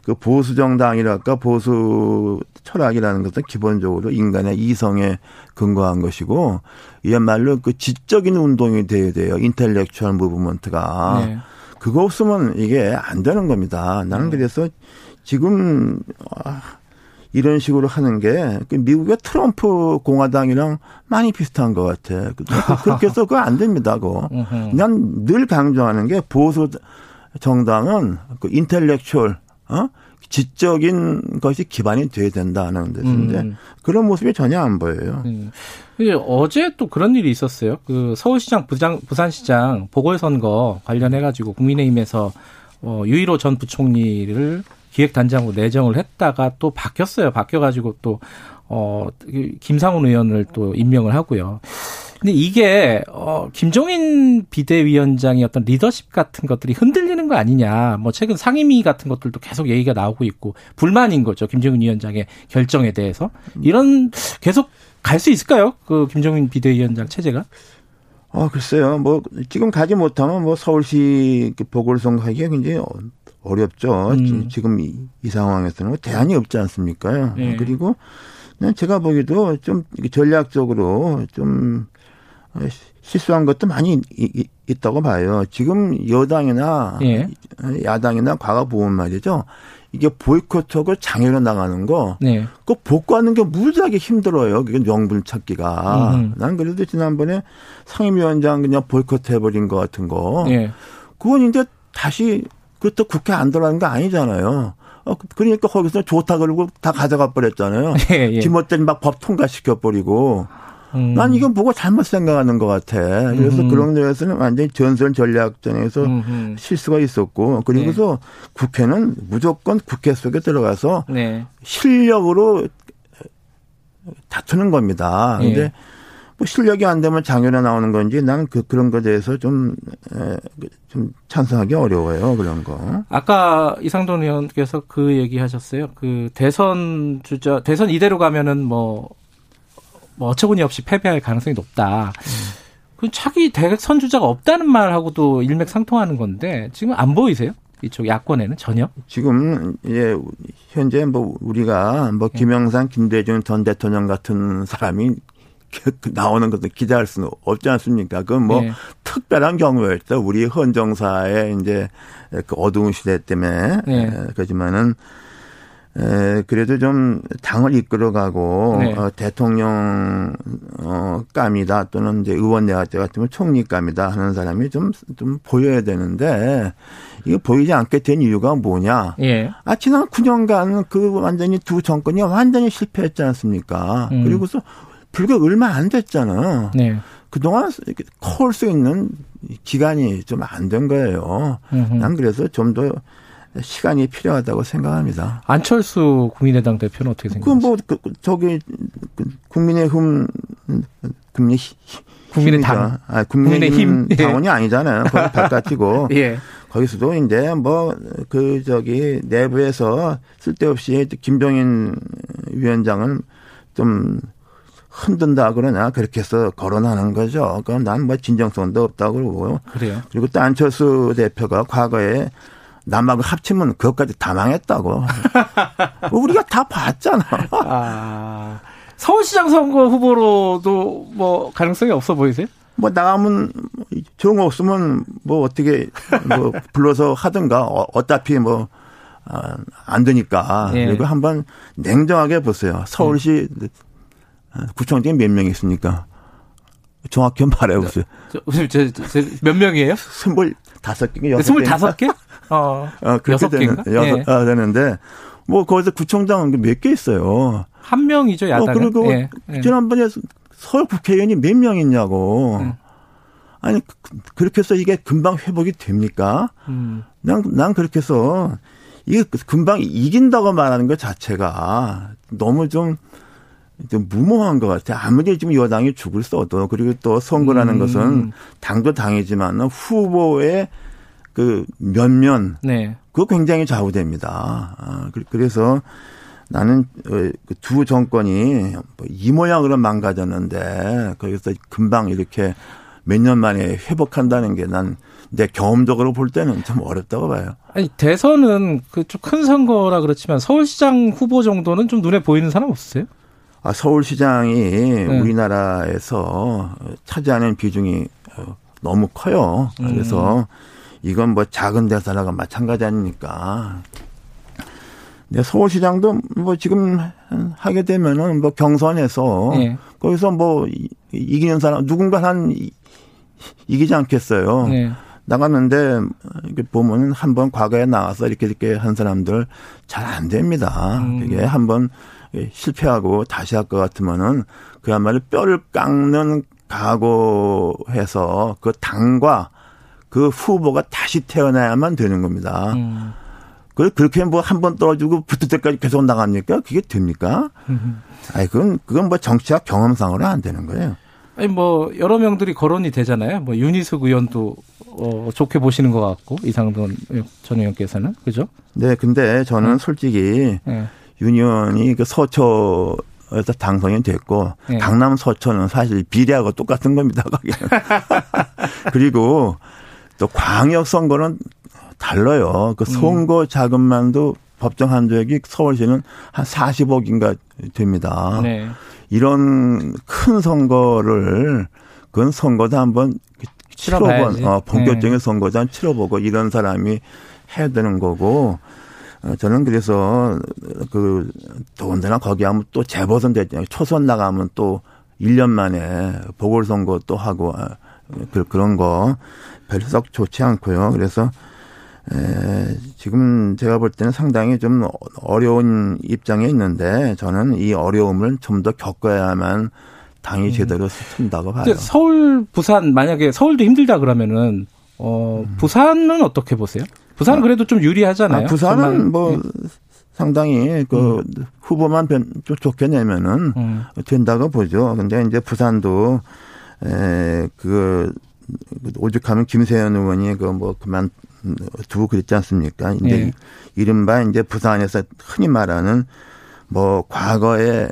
그 보수 정당이랄까 보수 철학이라는 것은 기본적으로 인간의 이성에 근거한 것이고 이야말로 그 지적인 운동이 돼야 돼요. 인텔렉츄얼 무브먼트가. 네. 그거 없으면 이게 안 되는 겁니다. 나는 네. 그래서 지금 아, 이런 식으로 하는 게그 미국의 트럼프 공화당이랑 많이 비슷한 것 같아. [LAUGHS] 그렇게 해서 그거 안 됩니다. 그거. 난 늘 강조하는 게 보수 정당은 그 인텔렉츄얼 어? 지적인 것이 기반이 돼야 된다는 데서인데 음. 그런 모습이 전혀 안 보여요. 음. 어제 또 그런 일이 있었어요. 그 서울시장, 부장, 부산시장 보궐선거 관련해 가지고 국민의힘에서 어, 유일호 전 부총리를 기획단장으로 내정을 했다가 또 바뀌었어요. 바뀌어가지고 또 어 김상훈 의원을 또 임명을 하고요. 근데 이게 어 김종인 비대위원장의 어떤 리더십 같은 것들이 흔들리는 거 아니냐. 뭐 최근 상임위 같은 것들도 계속 얘기가 나오고 있고 불만인 거죠. 김종인 위원장의 결정에 대해서. 이런 계속 갈 수 있을까요? 그 김종인 비대위원장 체제가? 어, 글쎄요. 뭐, 지금 가지 못하면 뭐 서울시 그 보궐선거 하기가 굉장히 어렵죠. 음. 지금 이, 이, 상황에서는 뭐 대안이 없지 않습니까? 네. 그리고 제가 보기도 좀 전략적으로 좀 실수한 것도 많이 있다고 봐요. 지금 여당이나 예. 야당이나 과거 보면 말이죠. 이게 보이콧하고 장애로 나가는 거, 네. 그 복구하는 게 무지하게 힘들어요. 그게 명분 찾기가. 음. 난 그래도 지난번에 상임위원장 그냥 보이콧 해버린 것 같은 거. 네. 그건 이제 다시 그것도 국회 안 들어가는 거 아니잖아요. 어, 그러니까 거기서 좋다 그러고 다 가져가 버렸잖아요. [LAUGHS] 예, 예. 지멋대로 막법 통과시켜 버리고. 음. 난 이건 보고 잘못 생각하는 것 같아. 그래서 음. 그런 데에서는 완전히 전선 전략전에서 음. 실수가 있었고 그리고서 네. 국회는 무조건 국회 속에 들어가서 네. 실력으로 다투는 겁니다. 네. 근데 뭐 실력이 안 되면 장애로 나오는 건지 나는 그 그런 것에 대해서 좀좀 찬성하기 어려워요 그런 거. 아까 이상돈 의원께서 그 얘기 하셨어요. 그 대선 주자 대선 이대로 가면은 뭐 뭐 어처구니 없이 패배할 가능성이 높다. 음. 그 차기 대선 주자가 없다는 말하고도 일맥상통하는 건데 지금 안 보이세요? 이쪽 야권에는 전혀? 지금 예 현재 뭐 우리가 뭐 예. 김영삼, 김대중 전 대통령 같은 사람이 [LAUGHS] 나오는 것도 기대할 수는 없지 않습니까? 그건 뭐 네. 특별한 경우였죠. 우리 헌정사의 이제 그 어두운 시대 때문에 네. 그렇지만은 에, 그래도 좀 당을 이끌어가고 네. 어, 대통령 어, 감이다 또는 이제 의원 내각제 같으면 총리 감이다 하는 사람이 좀좀 보여야 되는데 이거 보이지 않게 된 이유가 뭐냐? 예. 아 지난 9년간 그 완전히 두 정권이 완전히 실패했지 않습니까? 음. 그리고서 불과 얼마 안 됐잖아. 네. 그동안 커올 수 있는 기간이 좀 안 된 거예요. 음흠. 난 그래서 좀 더 시간이 필요하다고 생각합니다. 안철수 국민의당 대표는 어떻게 생각하세요? 그뭐 그, 저기 그 국민의힘 국민 국민의당 아 국민의힘 예. 당원이 아니잖아요. 거기 [LAUGHS] 바깥이고. 예. 거기서도 이제 뭐 그 저기 내부에서 쓸데없이 김종인 위원장은 좀 흔든다 그러나 그렇게 해서 거론하는 거죠. 그럼 난 뭐 진정성도 없다고 그러고요. 그래요. 그리고 또 안철수 대표가 과거에 남하고 합치면 그것까지 다 망했다고. [LAUGHS] 우리가 다 봤잖아. 아, 서울시장 선거 후보로도 뭐 가능성이 없어 보이세요? 뭐 나가면 좋은 거 없으면 뭐 어떻게 뭐 불러서 하든가 어, 어차피 뭐안 아, 되니까 예. 그리고 한번 냉정하게 보세요. 서울시 예. 구청장이 몇 명 있습니까? 정확히 말해 보세요. 몇 명이에요? 스물 다섯 개, 여섯 개. 스물 다섯 개? [LAUGHS] 어, 어 그렇게 되는, 여섯 예. 아, 되는데 뭐 거기서 구청장 몇 개 있어요. 한 명이죠 야당. 어, 그리고 예. 예. 지난번에 서울 국회의원이 몇 명 있냐고. 음. 아니 그렇게 해서 이게 금방 회복이 됩니까? 음. 난, 난 그렇게 해서 이게 금방 이긴다고 말하는 것 자체가 너무 좀, 좀 무모한 것 같아요. 아무리 지금 여당이 죽을 써도 그리고 또 선거라는 음. 것은 당도 당이지만 후보의 그 면면 네. 그거 굉장히 좌우됩니다. 아, 그래서 나는 어, 그두 정권이 뭐이 모양으로 망가졌는데 거기서 금방 이렇게 몇 년 만에 회복한다는 게 난 내 경험적으로 볼 때는 좀 어렵다고 봐요. 아니 대선은 그 좀 큰 선거라 그렇지만 서울시장 후보 정도는 좀 눈에 보이는 사람 없으세요? 아 서울시장이 네. 우리나라에서 차지하는 비중이 어, 너무 커요. 그래서 음. 이건 뭐 작은 대사라가 마찬가지 아닙니까? 네, 서울시장도 뭐 지금 하게 되면은 뭐 경선에서 네. 거기서 뭐 이기는 사람 누군가 한 이기지 않겠어요. 네. 나갔는데 이렇게 보면은 한 번 과거에 나와서 이렇게 이렇게 한 사람들 잘 안 됩니다. 음. 그게 한번 실패하고 다시 할 것 같으면은 그야말로 뼈를 깎는 각오해서 그 당과 그 후보가 다시 태어나야만 되는 겁니다. 음. 그 그렇게 뭐 한 번 떨어지고 붙을 때까지 계속 나갑니까? 그게 됩니까? [LAUGHS] 아니 그건 그건 뭐 정치학 경험상으로 안 되는 거예요. 아니 뭐 여러 명들이 거론이 되잖아요. 뭐 윤희숙 의원도 어, 좋게 보시는 것 같고 이상돈 전 의원께서는 그죠? 네, 근데 저는 음. 솔직히 네. 윤 의원이 그 서초 에서 당선이 됐고 네. 강남 서초는 사실 비례하고 똑같은 겁니다. [LAUGHS] 그리고 또 광역 선거는 달라요. 그 음. 선거 자금만도 법정 한도액이 서울시는 한 40억인가 됩니다. 네. 이런 큰 선거를 그건 선거도 한번 치러본 어, 본격적인 네. 선거도 한 치러보고 이런 사람이 해야 되는 거고 어, 저는 그래서 그 더군다나 거기 하면 또 재보선 됐잖아요. 초선 나가면 또 1년 만에 보궐선거 또 하고 아, 그, 그런 거 별로 썩 좋지 않고요. 그래서 에, 지금 제가 볼 때는 상당히 좀 어려운 입장에 있는데 저는 이 어려움을 좀 더 겪어야만 당이 음. 제대로 쓴다고 봐요. 서울, 부산 만약에 서울도 힘들다 그러면은 어, 음. 부산은 어떻게 보세요? 부산은 아, 그래도 좀 유리하잖아요. 아, 부산은 뭐 네. 상당히 그 음. 후보만 변, 좀 좋게 내면은 음. 된다고 보죠. 근데 이제 부산도 에, 그 오죽하면 김세현 의원이 그 뭐 그만 두고 그랬지 않습니까? 이제 예. 이른바 이제 부산에서 흔히 말하는 뭐 과거의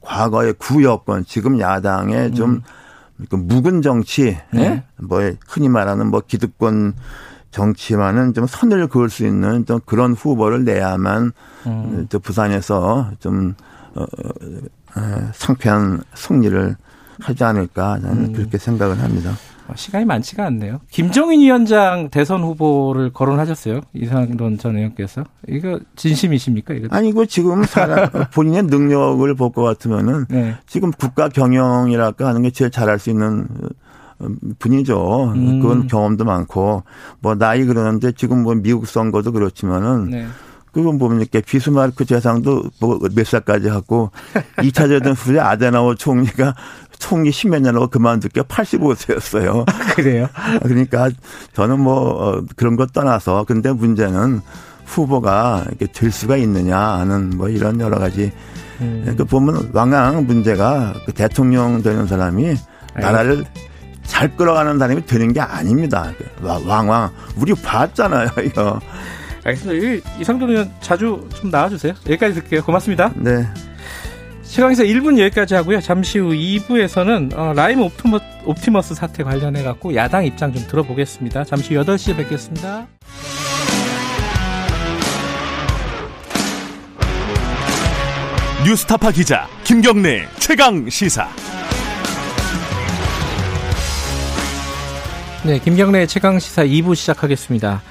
과거의 구여권 지금 야당의 음. 좀그 묵은 정치, 네. 예? 뭐 흔히 말하는 뭐 기득권 정치와는 좀 선을 그을 수 있는 좀 그런 후보를 내야만 음. 또 부산에서 좀 어, 어, 상쾌한 승리를 하지 않을까 저는 음. 그렇게 생각을 합니다. 어, 시간이 많지가 않네요. 김정인 위원장 대선 후보를 거론하셨어요. 이상돈 전 의원께서. 이거 진심이십니까? 이거? 아니고 지금 사람 [LAUGHS] 본인의 능력을 볼 것 같으면은 네. 지금 국가 경영이랄까 하는 게 제일 잘할 수 있는 어, 분이죠. 음. 그건 경험도 많고 뭐 나이 그러는데 지금 뭐 미국 선거도 그렇지만은 네. 그건 뭡니까 비스마르크 재상도 뭐 몇 살까지 하고 2차 대전 후에 아데나워 총리가 총리 10몇 년 하고 그만두게 85세였어요. [LAUGHS] 그래요? 그러니까 저는 뭐 어, 그런 것 떠나서 근데 문제는 후보가 이렇게 될 수가 있느냐 하는 뭐 이런 여러 가지 음. 그 보면 왕왕 문제가 그 대통령 되는 사람이 나라를 잘 끌어가는 사람이 되는 게 아닙니다. 왕왕 우리 봤잖아요 이거. 알겠습니다. 이상돈 의원 자주 좀 나와주세요. 여기까지 듣게요. 고맙습니다. 네. 시간에서 1부는 여기까지 하고요. 잠시 후 2부에서는 어, 라임 옵티머, 옵티머스 사태 관련해 갖고 야당 입장 좀 들어보겠습니다. 잠시 후 8시에 뵙겠습니다. 뉴스타파 기자 김경래 최강 시사. 네, 김경래 최강 시사 2부 시작하겠습니다.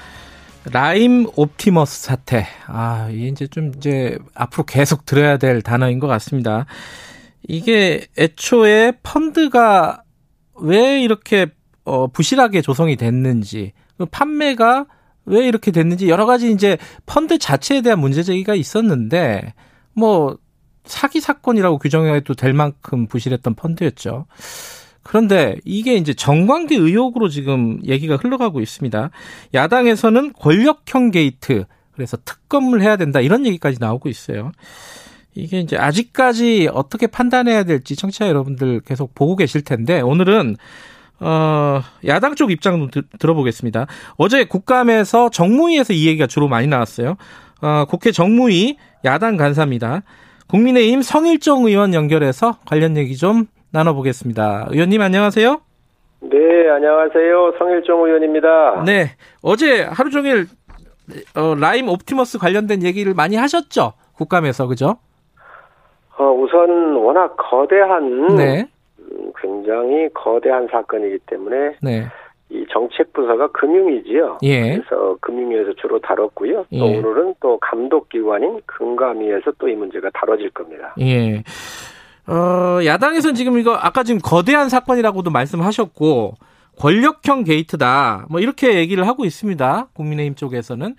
라임 옵티머스 사태. 아, 이제 좀 이제 앞으로 계속 들어야 될 단어인 것 같습니다. 이게 애초에 펀드가 왜 이렇게 어, 부실하게 조성이 됐는지, 그 판매가 왜 이렇게 됐는지 여러 가지 이제 펀드 자체에 대한 문제 제기가 있었는데, 뭐, 사기 사건이라고 규정해도 될 만큼 부실했던 펀드였죠. 그런데 이게 이제 정관계 의혹으로 지금 얘기가 흘러가고 있습니다. 야당에서는 권력형 게이트, 그래서 특검을 해야 된다 이런 얘기까지 나오고 있어요. 이게 이제 아직까지 어떻게 판단해야 될지 청취자 여러분들 계속 보고 계실 텐데 오늘은 어, 야당 쪽 입장 좀 들어보겠습니다. 어제 국감에서 정무위에서 이 얘기가 주로 많이 나왔어요. 어, 국회 정무위 야당 간사입니다. 국민의힘 성일정 의원 연결해서 관련 얘기 좀 나눠보겠습니다. 의원님 안녕하세요. 네, 안녕하세요. 성일종 의원입니다. 네, 어제 하루 종일 어, 라임 옵티머스 관련된 얘기를 많이 하셨죠? 국감에서, 그죠? 어, 우선 워낙 거대한, 네. 음, 굉장히 거대한 사건이기 때문에 네. 이 정책 부서가 금융이지요. 예. 그래서 금융위에서 주로 다뤘고요. 또 예. 오늘은 또 감독기관인 금감위에서 또 이 문제가 다뤄질 겁니다. 예. 어, 야당에서는 지금 이거 아까 지금 거대한 사건이라고도 말씀하셨고 권력형 게이트다. 뭐 이렇게 얘기를 하고 있습니다. 국민의힘 쪽에서는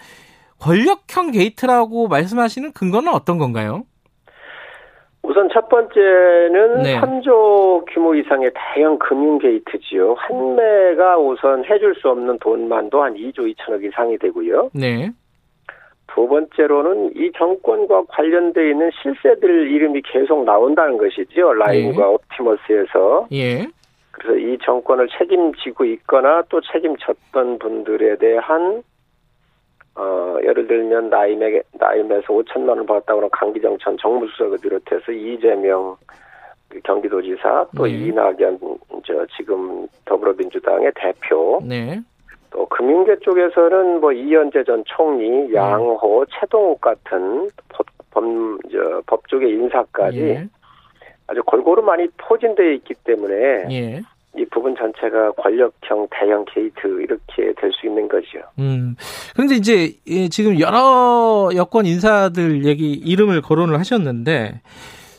권력형 게이트라고 말씀하시는 근거는 어떤 건가요? 우선 첫 번째는 네. 3조 규모 이상의 대형 금융 게이트지요. 환매가 우선 해줄 수 없는 돈만도 한 2조 2천억 이상이 되고요. 네. 두 번째로는 이 정권과 관련되어 있는 실세들 이름이 계속 나온다는 것이죠. 라임과 예. 옵티머스에서. 예. 그래서 이 정권을 책임지고 있거나 또 책임졌던 분들에 대한 어, 예를 들면 나임에, 나임에서 5천만 원 받았다고 하는 강기정 전 정무수석을 비롯해서 이재명 그 경기도지사 또 네. 이낙연 저 지금 더불어민주당의 대표 네. 또 금융계 쪽에서는 뭐 이현재 전 총리, 네. 양호, 최동욱 같은 법, 법, 저, 법조계 인사까지 예. 아주 골고루 많이 포진되어 있기 때문에 예. 이 부분 전체가 권력형 대형 게이트 이렇게 될 수 있는 거죠. 음. 그런데 이제 지금 여러 여권 인사들 얘기 이름을 거론을 하셨는데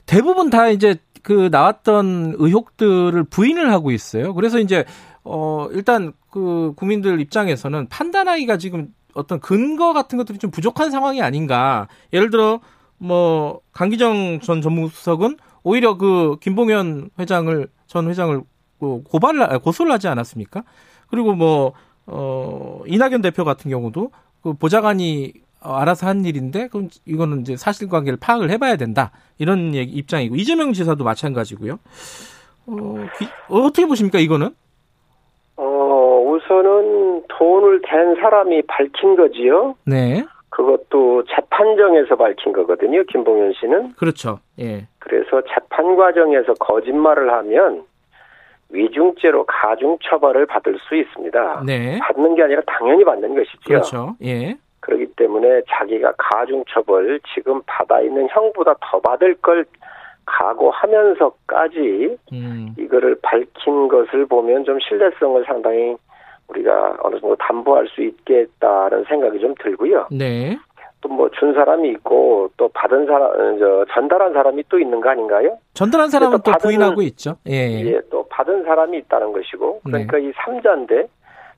대부분 다 이제 그 나왔던 의혹들을 부인을 하고 있어요. 그래서 이제 어 일단 그 국민들 입장에서는 판단하기가 지금 어떤 근거 같은 것들이 좀 부족한 상황이 아닌가. 예를 들어 뭐 강기정 전 전무수석은 오히려 그 김봉현 회장을 전 회장을 고발을 고소를 하지 않았습니까? 그리고 뭐 어, 이낙연 대표 같은 경우도 그 보좌관이 알아서 한 일인데 그럼 이거는 이제 사실관계를 파악을 해봐야 된다 이런 얘기, 입장이고 이재명 지사도 마찬가지고요. 어, 기, 어떻게 보십니까 이거는? 어 우선은 돈을 댄 사람이 밝힌 거지요. 네. 그것도 재판정에서 밝힌 거거든요. 김봉현 씨는. 그렇죠. 예. 그래서 재판 과정에서 거짓말을 하면 위중죄로 가중 처벌을 받을 수 있습니다. 네. 받는 게 아니라 당연히 받는 것이죠. 그렇죠. 예. 그렇기 때문에 자기가 가중 처벌 지금 받아 있는 형보다 더 받을 걸 각오하면서까지 음. 이거를 밝힌 것을 보면 좀 신뢰성을 상당히 우리가 어느 정도 담보할 수 있겠다는 생각이 좀 들고요. 네. 또 뭐 준 사람이 있고 또 받은 사람 저 전달한 사람이 또 있는 거 아닌가요? 전달한 사람은 또, 또 받은, 부인하고 있죠. 예, 예. 또 받은 사람이 있다는 것이고 그러니까 네. 이 삼자인데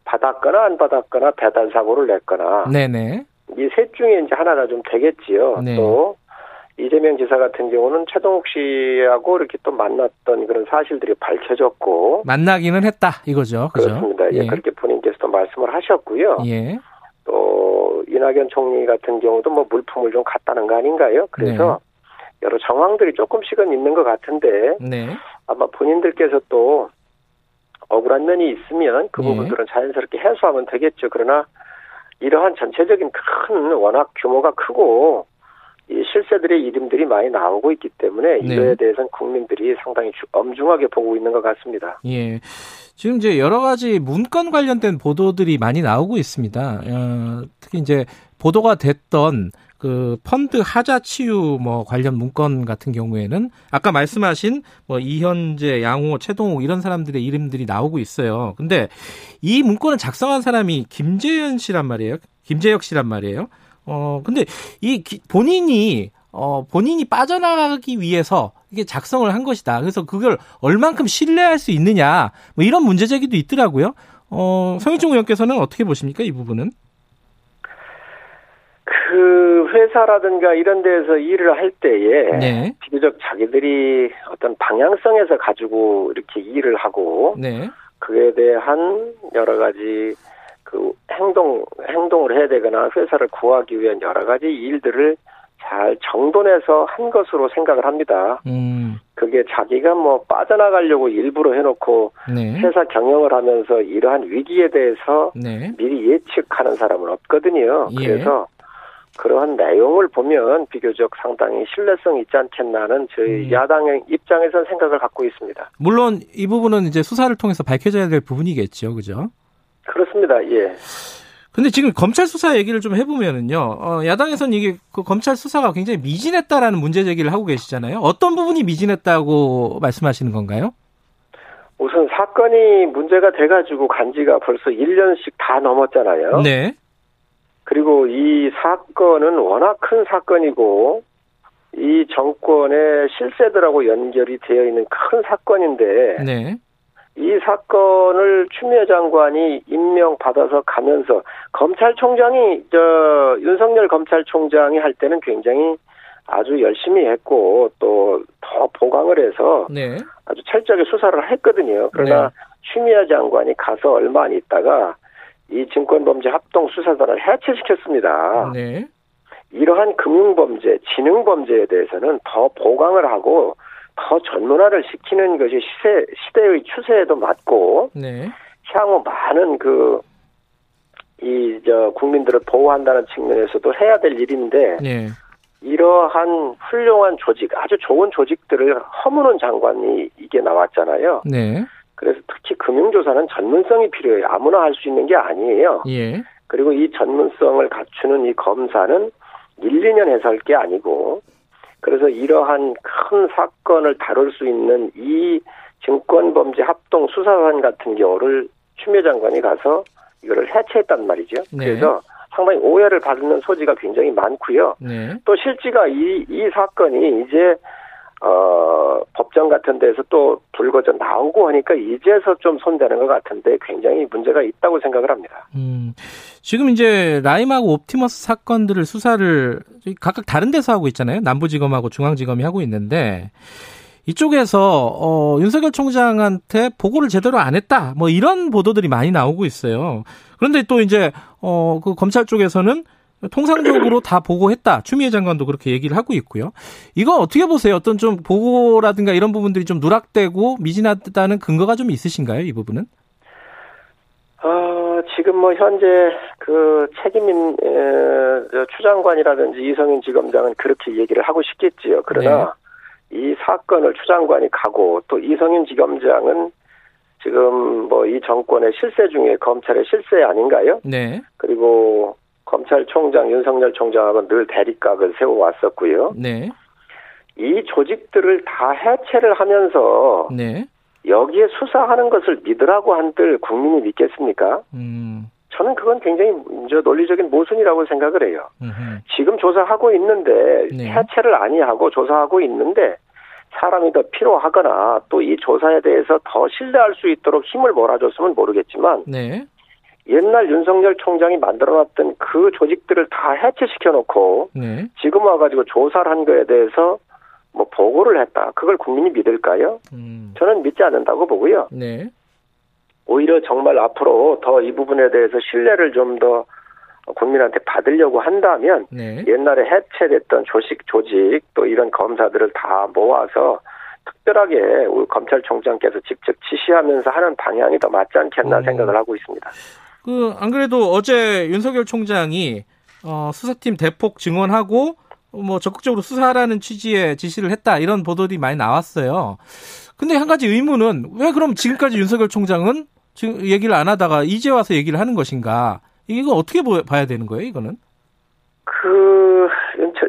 받았거나 안 받았거나 배달 사고를 냈거나 네네. 이 셋 중에 이제 하나가 좀 되겠지요. 네. 또 이재명 지사 같은 경우는 최동욱 씨하고 이렇게 또 만났던 그런 사실들이 밝혀졌고 만나기는 했다 이거죠. 그죠? 그렇습니다. 예. 예. 그렇게 본인께서도 말씀을 하셨고요. 예. 또 이낙연 총리 같은 경우도 뭐 물품을 좀 갖다는 거 아닌가요? 그래서 네. 여러 정황들이 조금씩은 있는 것 같은데 네. 아마 본인들께서 또 억울한 면이 있으면 그 네. 부분들은 자연스럽게 해소하면 되겠죠. 그러나 이러한 전체적인 큰 워낙 규모가 크고 이 실세들의 이름들이 많이 나오고 있기 때문에 네. 이거에 대해서는 국민들이 상당히 엄중하게 보고 있는 것 같습니다. 예. 지금 이제 여러 가지 문건 관련된 보도들이 많이 나오고 있습니다. 어, 특히 이제 보도가 됐던 그 펀드 하자 치유 뭐 관련 문건 같은 경우에는 아까 말씀하신 뭐 이현재, 양호, 최동욱 이런 사람들의 이름들이 나오고 있어요. 근데 이 문건을 작성한 사람이 김재현 씨란 말이에요. 김재혁 씨란 말이에요. 어 근데 이 본인이 어 본인이 빠져나가기 위해서 이게 작성을 한 것이다. 그래서 그걸 얼만큼 신뢰할 수 있느냐, 뭐 이런 문제 제기도 있더라고요. 어, 성일종 의원께서는 어떻게 보십니까, 이 부분은? 그 회사라든가 이런 데서 일을 할 때에 네. 비교적 자기들이 어떤 방향성에서 가지고 이렇게 일을 하고 네. 그에 대한 여러 가지 그 행동 행동을 해야 되거나 회사를 구하기 위한 여러 가지 일들을 잘 정돈해서 한 것으로 생각을 합니다. 음. 그게 자기가 뭐 빠져나가려고 일부러 해놓고 네. 회사 경영을 하면서 이러한 위기에 대해서 네. 미리 예측하는 사람은 없거든요. 예. 그래서 그러한 내용을 보면 비교적 상당히 신뢰성이 있지 않겠나는 저희 음. 야당의 입장에서 생각을 갖고 있습니다. 물론 이 부분은 이제 수사를 통해서 밝혀져야 될 부분이겠죠, 그죠? 그렇습니다. 예. 근데 지금 검찰 수사 얘기를 좀 해보면은요, 어, 야당에서는 이게 그 검찰 수사가 굉장히 미진했다라는 문제 제기를 하고 계시잖아요. 어떤 부분이 미진했다고 말씀하시는 건가요? 우선 사건이 문제가 돼가지고 간 지가 벌써 1년씩 다 넘었잖아요. 네. 그리고 이 사건은 워낙 큰 사건이고, 이 정권의 실세들하고 연결이 되어 있는 큰 사건인데, 네. 이 사건을 추미애 장관이 임명받아서 가면서 검찰총장이 저 윤석열 검찰총장이 할 때는 굉장히 아주 열심히 했고 또 더 보강을 해서 네. 아주 철저하게 수사를 했거든요. 그러나 네. 추미애 장관이 가서 얼마 안 있다가 이 증권범죄 합동 수사단을 해체시켰습니다. 네. 이러한 금융범죄, 지능범죄에 대해서는 더 보강을 하고 더 전문화를 시키는 것이 시세, 시대의 추세에도 맞고, 네. 향후 많은 그, 이, 저, 국민들을 보호한다는 측면에서도 해야 될 일인데, 네. 이러한 훌륭한 조직, 아주 좋은 조직들을 허무는 장관이 이게 나왔잖아요. 네. 그래서 특히 금융조사는 전문성이 필요해요. 아무나 할 수 있는 게 아니에요. 예. 그리고 이 전문성을 갖추는 이 검사는 1, 2년 해서 할 게 아니고 그래서 이러한 큰 사건을 다룰 수 있는 이 증권범죄 합동 수사관 같은 경우를 추미애 장관이 가서 이거를 해체했단 말이죠. 네. 그래서 상당히 오해를 받는 소지가 굉장히 많고요. 네. 또 실제가 이, 이 사건이 이제 어, 법정 같은 데서 또 불거져 나오고 하니까 이제서 좀 손대는 것 같은데 굉장히 문제가 있다고 생각을 합니다. 음, 지금 이제 라임하고 옵티머스 사건들을 수사를 각각 다른 데서 하고 있잖아요. 남부지검하고 중앙지검이 하고 있는데 이쪽에서 어, 윤석열 총장한테 보고를 제대로 안 했다. 뭐 이런 보도들이 많이 나오고 있어요. 그런데 또 이제 어, 그 검찰 쪽에서는 통상적으로 다 보고했다. 추미애 장관도 그렇게 얘기를 하고 있고요. 이거 어떻게 보세요? 어떤 좀 보고라든가 이런 부분들이 좀 누락되고 미진하다는 근거가 좀 있으신가요? 이 부분은? 어, 지금 뭐 현재 그 책임인 에, 추장관이라든지 이성윤 지검장은 그렇게 얘기를 하고 싶겠지요. 그러나 네. 이 사건을 추장관이 가고 또 이성윤 지검장은 지금 뭐 이 정권의 실세 중에 검찰의 실세 아닌가요? 네. 그리고 검찰총장 윤석열 총장하고 늘 대립각을 세워왔었고요. 네. 이 조직들을 다 해체를 하면서 네. 여기에 수사하는 것을 믿으라고 한들 국민이 믿겠습니까? 음. 저는 그건 굉장히 저 논리적인 모순이라고 생각을 해요. 음흠. 지금 조사하고 있는데 네. 해체를 아니하고 조사하고 있는데 사람이 더 필요하거나 또 이 조사에 대해서 더 신뢰할 수 있도록 힘을 몰아줬으면 모르겠지만 네. 옛날 윤석열 총장이 만들어놨던 그 조직들을 다 해체시켜 놓고 네. 지금 와가지고 조사를 한 거에 대해서 뭐 보고를 했다. 그걸 국민이 믿을까요? 음. 저는 믿지 않는다고 보고요. 네. 오히려 정말 앞으로 더 이 부분에 대해서 신뢰를 좀 더 국민한테 받으려고 한다면 네. 옛날에 해체됐던 조직 조직 또 이런 검사들을 다 모아서 특별하게 우리 검찰총장께서 직접 지시하면서 하는 방향이 더 맞지 않겠나 음. 생각을 하고 있습니다. 그, 안 그래도 어제 윤석열 총장이, 어, 수사팀 대폭 증원하고, 뭐 적극적으로 수사하라는 취지의 지시를 했다. 이런 보도들이 많이 나왔어요. 근데 한 가지 의문은, 왜 그럼 지금까지 윤석열 총장은 지금 얘기를 안 하다가 이제 와서 얘기를 하는 것인가? 이거 어떻게 봐야 되는 거예요, 이거는? 그,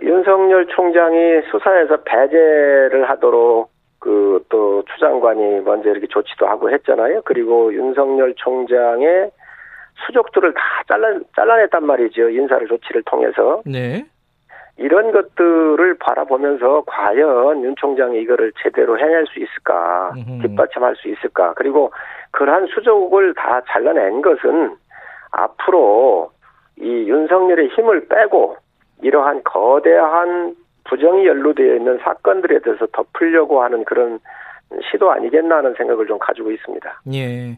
윤, 석열 총장이 수사에서 배제를 하도록 그 또 추장관이 먼저 이렇게 조치도 하고 했잖아요. 그리고 윤석열 총장의 수족들을 다 잘라, 잘라냈단 말이죠. 인사를 조치를 통해서. 네. 이런 것들을 바라보면서 과연 윤 총장이 이거를 제대로 해낼 수 있을까, 뒷받침할 수 있을까, 그리고 그러한 수족을 다 잘라낸 것은 앞으로 이 윤석열의 힘을 빼고 이러한 거대한 부정이 연루되어 있는 사건들에 대해서 덮으려고 하는 그런 시도 아니겠나 하는 생각을 좀 가지고 있습니다. 예.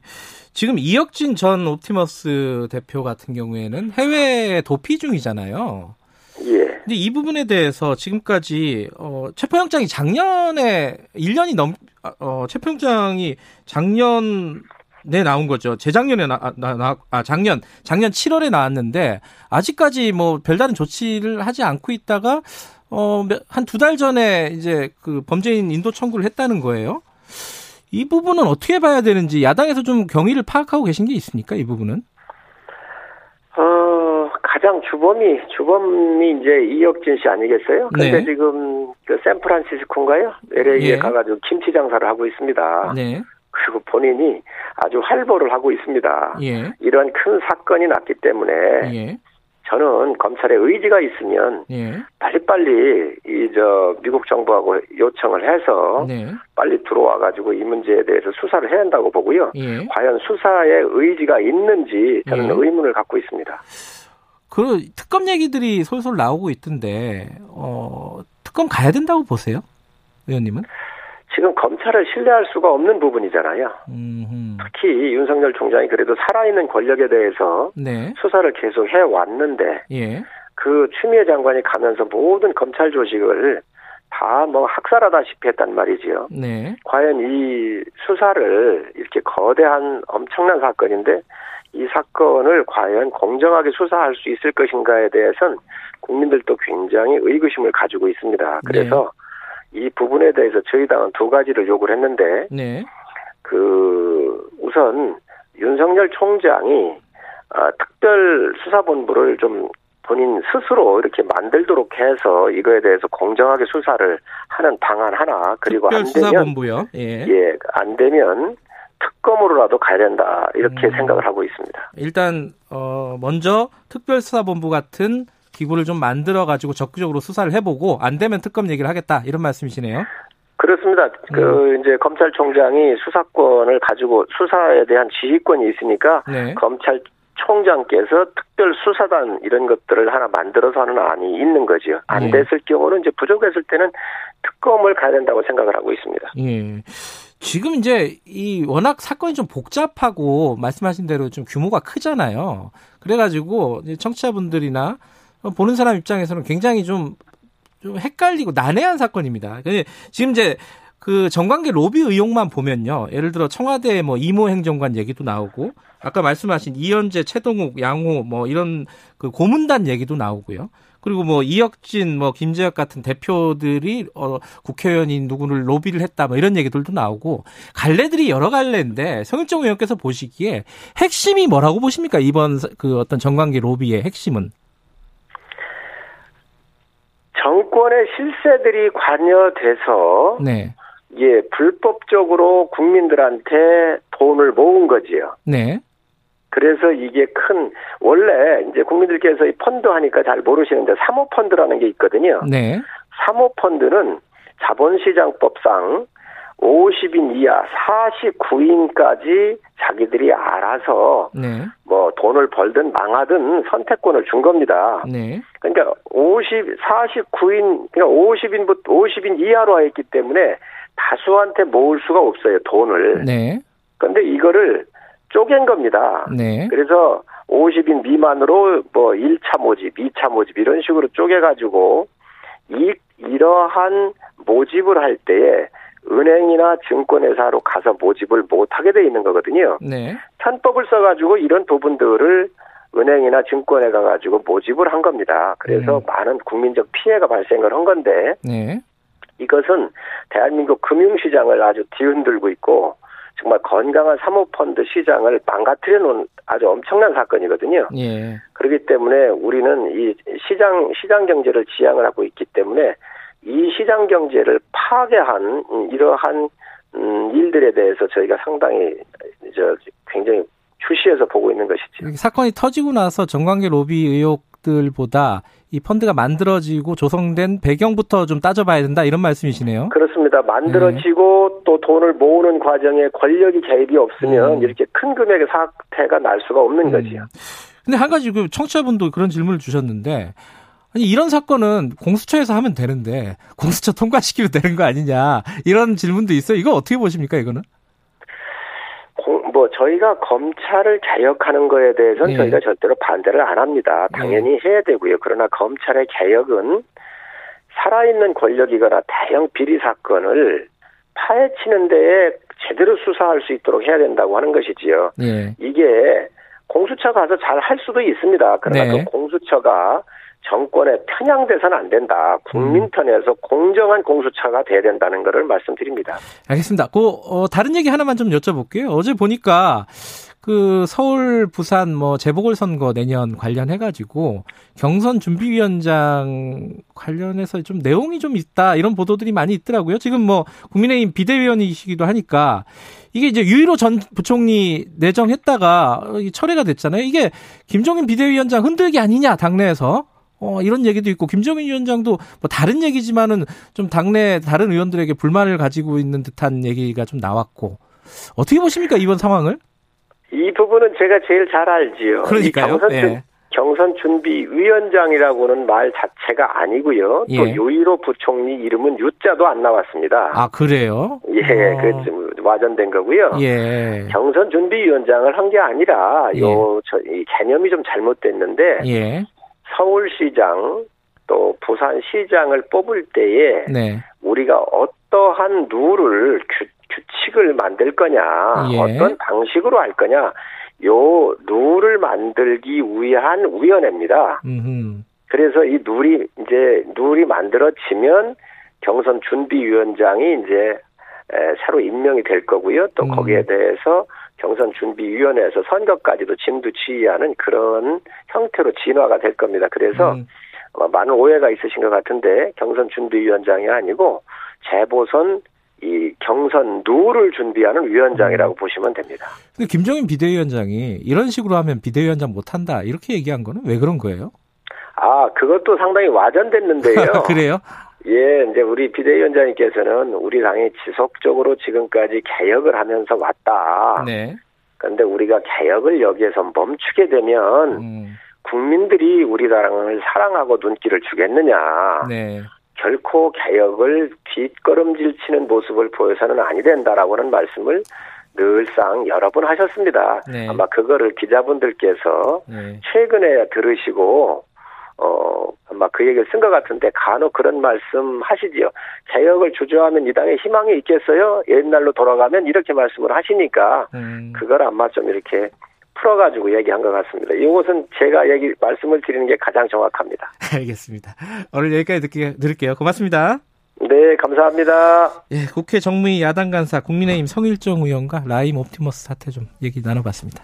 지금 이혁진 전 옵티머스 대표 같은 경우에는 해외 도피 중이잖아요. 예. 근데 이 부분에 대해서 지금까지 어 체포영장이 작년에 1년이 넘 어, 체포영장이 작년에 나온 거죠. 재작년에 나, 나, 나, 아, 작년, 작년 7월에 나왔는데, 아직까지 뭐 별다른 조치를 하지 않고 있다가, 어, 한 두 달 전에 이제 그 범죄인 인도 청구를 했다는 거예요. 이 부분은 어떻게 봐야 되는지 야당에서 좀 경위를 파악하고 계신 게 있습니까? 이 부분은? 어, 가장 주범이, 주범이 이제 이혁진 씨 아니겠어요? 근데 네. 지금 그 샌프란시스코인가요? LA에 예. 가가지고 김치 장사를 하고 있습니다. 네. 그리고 본인이 아주 활보를 하고 있습니다. 예. 이런 큰 사건이 났기 때문에 예. 저는 검찰의 의지가 있으면 예. 빨리빨리 이 저 미국 정부하고 요청을 해서 네. 빨리 들어와 가지고 이 문제에 대해서 수사를 해야 한다고 보고요. 예. 과연 수사에 의지가 있는지 저는 예. 의문을 갖고 있습니다. 그 특검 얘기들이 솔솔 나오고 있던데 어, 특검 가야 된다고 보세요, 의원님은? 지금 검찰을 신뢰할 수가 없는 부분이잖아요. 음흠. 특히 윤석열 총장이 그래도 살아있는 권력에 대해서 네. 수사를 계속 해왔는데 예. 그 추미애 장관이 가면서 모든 검찰 조직을 다 뭐 학살하다시피 했단 말이지요. 네. 과연 이 수사를 이렇게 거대한 엄청난 사건인데 이 사건을 과연 공정하게 수사할 수 있을 것인가에 대해서는 국민들도 굉장히 의구심을 가지고 있습니다. 그래서 네. 이 부분에 대해서 저희 당은 두 가지를 요구를 했는데 네. 그 우선 윤석열 총장이 아, 특별 수사본부를 좀 본인 스스로 이렇게 만들도록 해서 이거에 대해서 공정하게 수사를 하는 방안 하나 그리고 안 되면 예. 예, 안 되면 특검으로라도 가야 된다 이렇게 음. 생각을 하고 있습니다. 일단 어 먼저 특별수사본부 같은 기구를 좀 만들어 가지고 적극적으로 수사를 해보고 안 되면 특검 얘기를 하겠다 이런 말씀이시네요. 그렇습니다. 음. 그 이제 검찰총장이 수사권을 가지고 수사에 대한 지휘권이 있으니까 네. 검찰 총장께서 특별 수사단 이런 것들을 하나 만들어서 하는 안이 있는 거죠. 안 예. 됐을 경우는 이제 부족했을 때는 특검을 가야 된다고 생각을 하고 있습니다. 예. 지금 이제 이 워낙 사건이 좀 복잡하고 말씀하신 대로 좀 규모가 크잖아요. 그래가지고 청취자분들이나 보는 사람 입장에서는 굉장히 좀, 좀 헷갈리고 난해한 사건입니다. 지금 이제 그 정관계 로비 의혹만 보면요. 예를 들어 청와대 뭐 이모 행정관 얘기도 나오고 아까 말씀하신 이현재, 최동욱, 양호 뭐 이런 그 고문단 얘기도 나오고요. 그리고 뭐 이혁진, 뭐 김재혁 같은 대표들이 어 국회의원인 누구를 로비를 했다 뭐 이런 얘기들도 나오고 갈래들이 여러 갈래인데 성일정 의원께서 보시기에 핵심이 뭐라고 보십니까 이번 그 어떤 정관계 로비의 핵심은? 정권의 실세들이 관여돼서 네. 예, 불법적으로 국민들한테 돈을 모은 거지요. 네. 그래서 이게 큰 원래 이제 국민들께서 이 펀드 하니까 잘 모르시는데 사모 펀드라는 게 있거든요. 네. 사모 펀드는 자본시장법상 50인 이하 49인까지 자기들이 알아서 네. 뭐 돈을 벌든 망하든 선택권을 준 겁니다. 네. 그러니까 50 49인 그러니까 50인부터 50인 이하로 하였기 때문에 다수한테 모을 수가 없어요 돈을. 네. 그런데 이거를 쪼갠 겁니다. 네. 그래서 50인 미만으로 뭐 1차 모집, 2차 모집 이런 식으로 쪼개가지고 이 이러한 모집을 할 때에 은행이나 증권회사로 가서 모집을 못하게 돼 있는 거거든요. 네. 편법을 써가지고 이런 부분들을 은행이나 증권에 가가지고 모집을 한 겁니다. 그래서 음. 많은 국민적 피해가 발생을 한 건데 네. 이것은 대한민국 금융시장을 아주 뒤흔들고 있고 정말 건강한 사모펀드 시장을 망가뜨려 놓은 아주 엄청난 사건이거든요. 예. 그렇기 때문에 우리는 이 시장 시장 경제를 지향을 하고 있기 때문에 이 시장 경제를 파괴한 이러한 음, 일들에 대해서 저희가 상당히 저 굉장히 주시해서 보고 있는 것이죠. 사건이 터지고 나서 정관계 로비 의혹들보다 이 펀드가 만들어지고 조성된 배경부터 좀 따져봐야 된다 이런 말씀이시네요. 그렇습니다. 만들어지고 네. 또 돈을 모으는 과정에 권력이 개입이 없으면 음. 이렇게 큰 금액의 사태가 날 수가 없는 음. 거지요. 근데 한 가지 그 청취자분도 그런 질문을 주셨는데 아니 이런 사건은 공수처에서 하면 되는데 공수처 통과시키면 되는 거 아니냐 이런 질문도 있어요. 이거 어떻게 보십니까 이거는? 뭐 저희가 검찰을 개혁하는 거에 대해서는 네. 저희가 절대로 반대를 안 합니다. 당연히 네. 해야 되고요. 그러나 검찰의 개혁은 살아있는 권력이거나 대형 비리 사건을 파헤치는 데에 제대로 수사할 수 있도록 해야 된다고 하는 것이지요. 네. 이게 공수처 가서 잘 할 수도 있습니다. 그러나 네. 그 공수처가 정권에 편향돼서는 안 된다. 국민 음. 편에서 공정한 공수처가 돼야 된다는 것을 말씀드립니다. 알겠습니다. 그 어, 다른 얘기 하나만 좀 여쭤볼게요. 어제 보니까 그 서울, 부산 뭐 재보궐 선거 내년 관련해 가지고 경선 준비위원장 관련해서 좀 내용이 좀 있다 이런 보도들이 많이 있더라고요. 지금 뭐 국민의힘 비대위원이시기도 하니까 이게 이제 유일호 전 부총리 내정했다가 철회가 됐잖아요. 이게 김종인 비대위원장 흔들기 아니냐 당내에서 어, 이런 얘기도 있고 김정인 위원장도 뭐 다른 얘기지만은 좀 당내 다른 의원들에게 불만을 가지고 있는 듯한 얘기가 좀 나왔고 어떻게 보십니까 이번 상황을? 이 부분은 제가 제일 잘 알지요. 그러니까요. 경선, 예. 경선 준비 위원장이라고는 말 자체가 아니고요. 예. 또 요이로 부총리 이름은 유자도 안 나왔습니다. 아 그래요? 예, 어. 그 와전된 거고요. 예. 경선 준비 위원장을 한 게 아니라 예. 요 저 이 개념이 좀 잘못됐는데 예. 서울시장 또 부산시장을 뽑을 때에 네. 우리가 어떠한 룰을 규, 규칙을 만들 거냐, 예. 어떤 방식으로 할 거냐, 요 룰을 만들기 위한 위원회입니다. 음흠. 그래서 이 룰이 이제 룰이 만들어지면 경선 준비위원장이 이제 새로 임명이 될 거고요. 또 음. 거기에 대해서 경선 준비위원회에서 선거까지도 진두지휘하는 그런 형태로 진화가 될 겁니다. 그래서 음. 많은 오해가 있으신 것 같은데 경선 준비위원장이 아니고 재보선 이 경선 룰을 준비하는 위원장이라고 음. 보시면 됩니다. 근데 김정인 비대위원장이 이런 식으로 하면 비대위원장 못한다 이렇게 얘기한 거는 왜 그런 거예요? 아 그것도 상당히 와전됐는데요. [LAUGHS] 그래요? 예, 이제 우리 비대위원장님께서는 우리 당이 지속적으로 지금까지 개혁을 하면서 왔다. 네. 그런데 우리가 개혁을 여기에서 멈추게 되면 음. 국민들이 우리 당을 사랑하고 눈길을 주겠느냐. 네. 결코 개혁을 뒷걸음질 치는 모습을 보여서는 아니 된다라고는 말씀을 늘상 여러 번 하셨습니다. 네. 아마 그거를 기자분들께서 네. 최근에 들으시고 어 아마 그 얘기를 쓴 것 같은데 간혹 그런 말씀 하시지요. 개혁을 주저하면 이 당에 희망이 있겠어요? 옛날로 돌아가면 이렇게 말씀을 하시니까 음. 그걸 아마 좀 이렇게 풀어가지고 얘기한 것 같습니다. 이것은 제가 얘기 말씀을 드리는 게 가장 정확합니다. [LAUGHS] 알겠습니다. 오늘 여기까지 듣게, 들을게요. 고맙습니다. 네, 감사합니다. 예, 국회 정무위 야당 간사 국민의힘 성일정 의원과 라임 옵티머스 사태 좀 얘기 나눠봤습니다.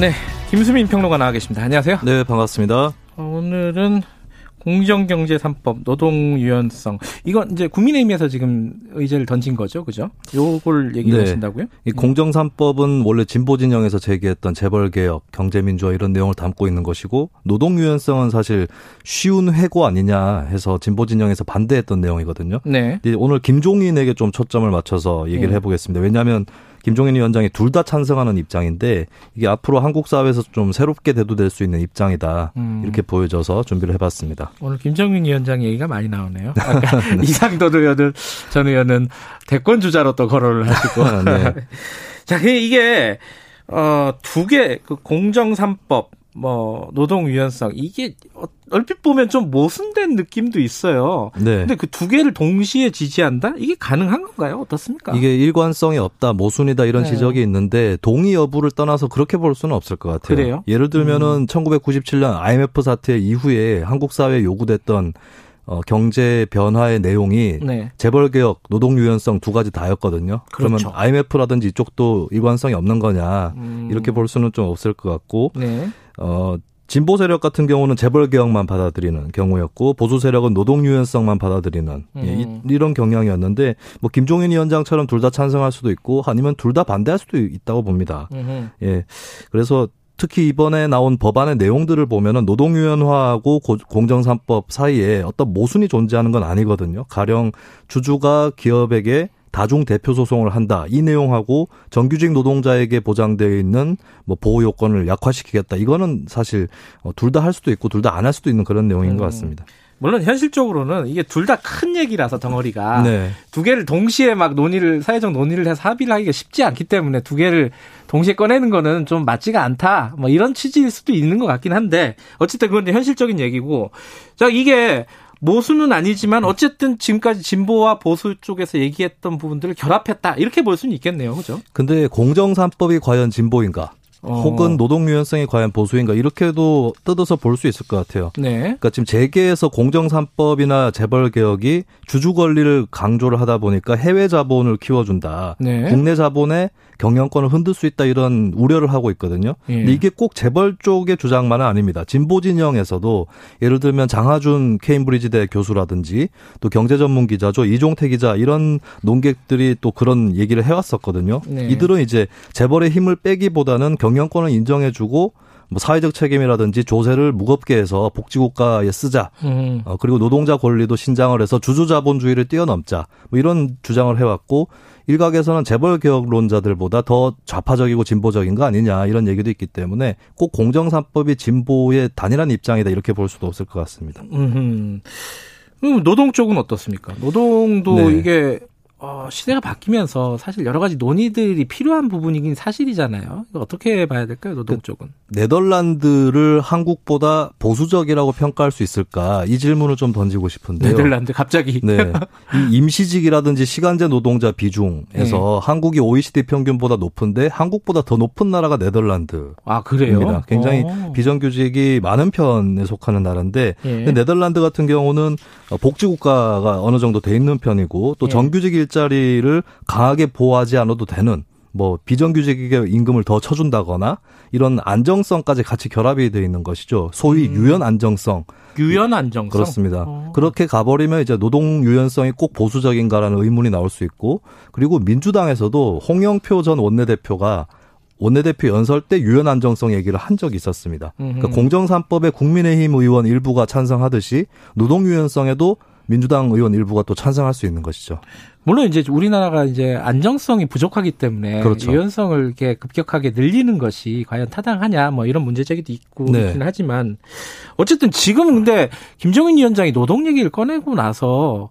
네, 김수민 평론가 나와 계십니다. 안녕하세요. 네, 반갑습니다. 오늘은 공정경제 3법 노동 유연성 이건 이제 국민의힘에서 지금 의제를 던진 거죠, 그죠? 요걸 얘기하신다고요? 네. 이 공정 3법은 원래 진보 진영에서 제기했던 재벌 개혁, 경제 민주화 이런 내용을 담고 있는 것이고 노동 유연성은 사실 쉬운 회고 아니냐 해서 진보 진영에서 반대했던 내용이거든요. 네. 오늘 김종인에게 좀 초점을 맞춰서 얘기를 네. 해보겠습니다. 왜냐하면 김종인 위원장이 둘 다 찬성하는 입장인데 이게 앞으로 한국 사회에서 좀 새롭게 대두될 수 있는 입장이다 음. 이렇게 보여져서 준비를 해봤습니다. 오늘 김종인 위원장 얘기가 많이 나오네요. 네. [LAUGHS] [LAUGHS] 이상도 의원은 전 의원은 대권 주자로 또 거론을 하시고. 아, [LAUGHS] 네. 자 이게 어 두 개 그 공정 3법 뭐 노동 유연성 이게 어, 얼핏 보면 좀 모순된 느낌도 있어요. 네. 근데 그 두 개를 동시에 지지한다? 이게 가능한 건가요? 어떻습니까? 이게 일관성이 없다, 모순이다 이런 네. 지적이 있는데 동의 여부를 떠나서 그렇게 볼 수는 없을 것 같아요. 그래요? 예를 들면은 음. 1997년 IMF 사태 이후에 한국 사회에 요구됐던 어, 경제 변화의 내용이 네. 재벌 개혁, 노동 유연성 두 가지 다였거든요. 그렇죠. 그러면 IMF라든지 이쪽도 일관성이 없는 거냐 음. 이렇게 볼 수는 좀 없을 것 같고 네. 어, 진보 세력 같은 경우는 재벌 개혁만 받아들이는 경우였고 보수 세력은 노동 유연성만 받아들이는 예, 음. 예, 이, 런 경향이었는데 뭐 김종인 위원장처럼 둘 다 찬성할 수도 있고 아니면 둘 다 반대할 수도 있다고 봅니다. 음흠. 예. 그래서 특히 이번에 나온 법안의 내용들을 보면은 노동유연화하고 공정산법 사이에 어떤 모순이 존재하는 건 아니거든요. 가령 주주가 기업에게 다중 대표 소송을 한다. 이 내용하고 정규직 노동자에게 보장되어 있는 뭐 보호 요건을 약화시키겠다. 이거는 사실 어, 둘다 할 수도 있고 둘 다 안 할 수도 있는 그런 내용인 음. 것 같습니다. 물론 현실적으로는 이게 둘 다 큰 얘기라서 덩어리가 [LAUGHS] 네. 두 개를 동시에 막 논의를 사회적 논의를 해서 합의를 하기가 쉽지 않기 때문에 두 개를 동시에 꺼내는 거는 좀 맞지가 않다. 뭐 이런 취지일 수도 있는 것 같긴 한데 어쨌든 그건 현실적인 얘기고 자 이게 모수는 아니지만 어쨌든 지금까지 진보와 보수 쪽에서 얘기했던 부분들을 결합했다 이렇게 볼 수는 있겠네요, 그죠? 근데 공정 산법이 과연 진보인가? 어. 혹은 노동 유연성이 과연 보수인가 이렇게도 뜯어서 볼 수 있을 것 같아요. 네. 그러니까 지금 재계에서 공정산법이나 재벌 개혁이 주주 권리를 강조를 하다 보니까 해외 자본을 키워준다. 네. 국내 자본의 경영권을 흔들 수 있다 이런 우려를 하고 있거든요. 예. 근데 이게 꼭 재벌 쪽의 주장만은 아닙니다. 진보 진영에서도 예를 들면 장하준 케임브리지대 교수라든지 또 경제 전문 기자죠 이종태 기자 이런 논객들이 또 그런 얘기를 해왔었거든요. 네. 이들은 이제 재벌의 힘을 빼기보다는 경 경영권을 인정해주고 뭐 사회적 책임이라든지 조세를 무겁게 해서 복지국가에 쓰자. 음. 어, 그리고 노동자 권리도 신장을 해서 주주자본주의를 뛰어넘자. 뭐 이런 주장을 해왔고 일각에서는 재벌 개혁론자들보다 더 좌파적이고 진보적인 거 아니냐 이런 얘기도 있기 때문에 꼭 공정산법이 진보의 단일한 입장이다 이렇게 볼 수도 없을 것 같습니다. 음. 노동 쪽은 어떻습니까? 노동도 네. 이게 어, 시대가 바뀌면서 사실 여러 가지 논의들이 필요한 부분이긴 사실이잖아요. 어떻게 봐야 될까요, 노동 그 쪽은? 네덜란드를 한국보다 보수적이라고 평가할 수 있을까? 이 질문을 좀 던지고 싶은데요. 네덜란드 갑자기. 네. [LAUGHS] 이 임시직이라든지 시간제 노동자 비중에서 네. 한국이 OECD 평균보다 높은데 한국보다 더 높은 나라가 네덜란드. 아 그래요? 굉장히 오. 어. 비정규직이 많은 편에 속하는 나라인데 예. 네덜란드 같은 경우는 복지국가가 어느 정도 돼 있는 편이고 또 예. 정규직 일 일자리를 강하게 보호하지 않아도 되는 뭐 비정규직에게 임금을 더 쳐준다거나 이런 안정성까지 같이 결합이 되어 있는 것이죠. 소위 음. 유연 안정성. 유연 안정성. 그렇습니다. 어. 그렇게 가버리면 이제 노동 유연성이 꼭 보수적인가라는 의문이 나올 수 있고 그리고 민주당에서도 홍영표 전 원내대표가 원내대표 연설 때 유연 안정성 얘기를 한 적이 있었습니다. 그러니까 공정산법에 국민의힘 의원 일부가 찬성하듯이 노동 유연성에도 민주당 의원 일부가 또 찬성할 수 있는 것이죠. 물론 이제 우리나라가 이제 안정성이 부족하기 때문에 그렇죠. 유연성을 이렇게 급격하게 늘리는 것이 과연 타당하냐 뭐 이런 문제 제기도 있고 네. 하지만 어쨌든 지금은 근데 김정인 위원장이 노동 얘기를 꺼내고 나서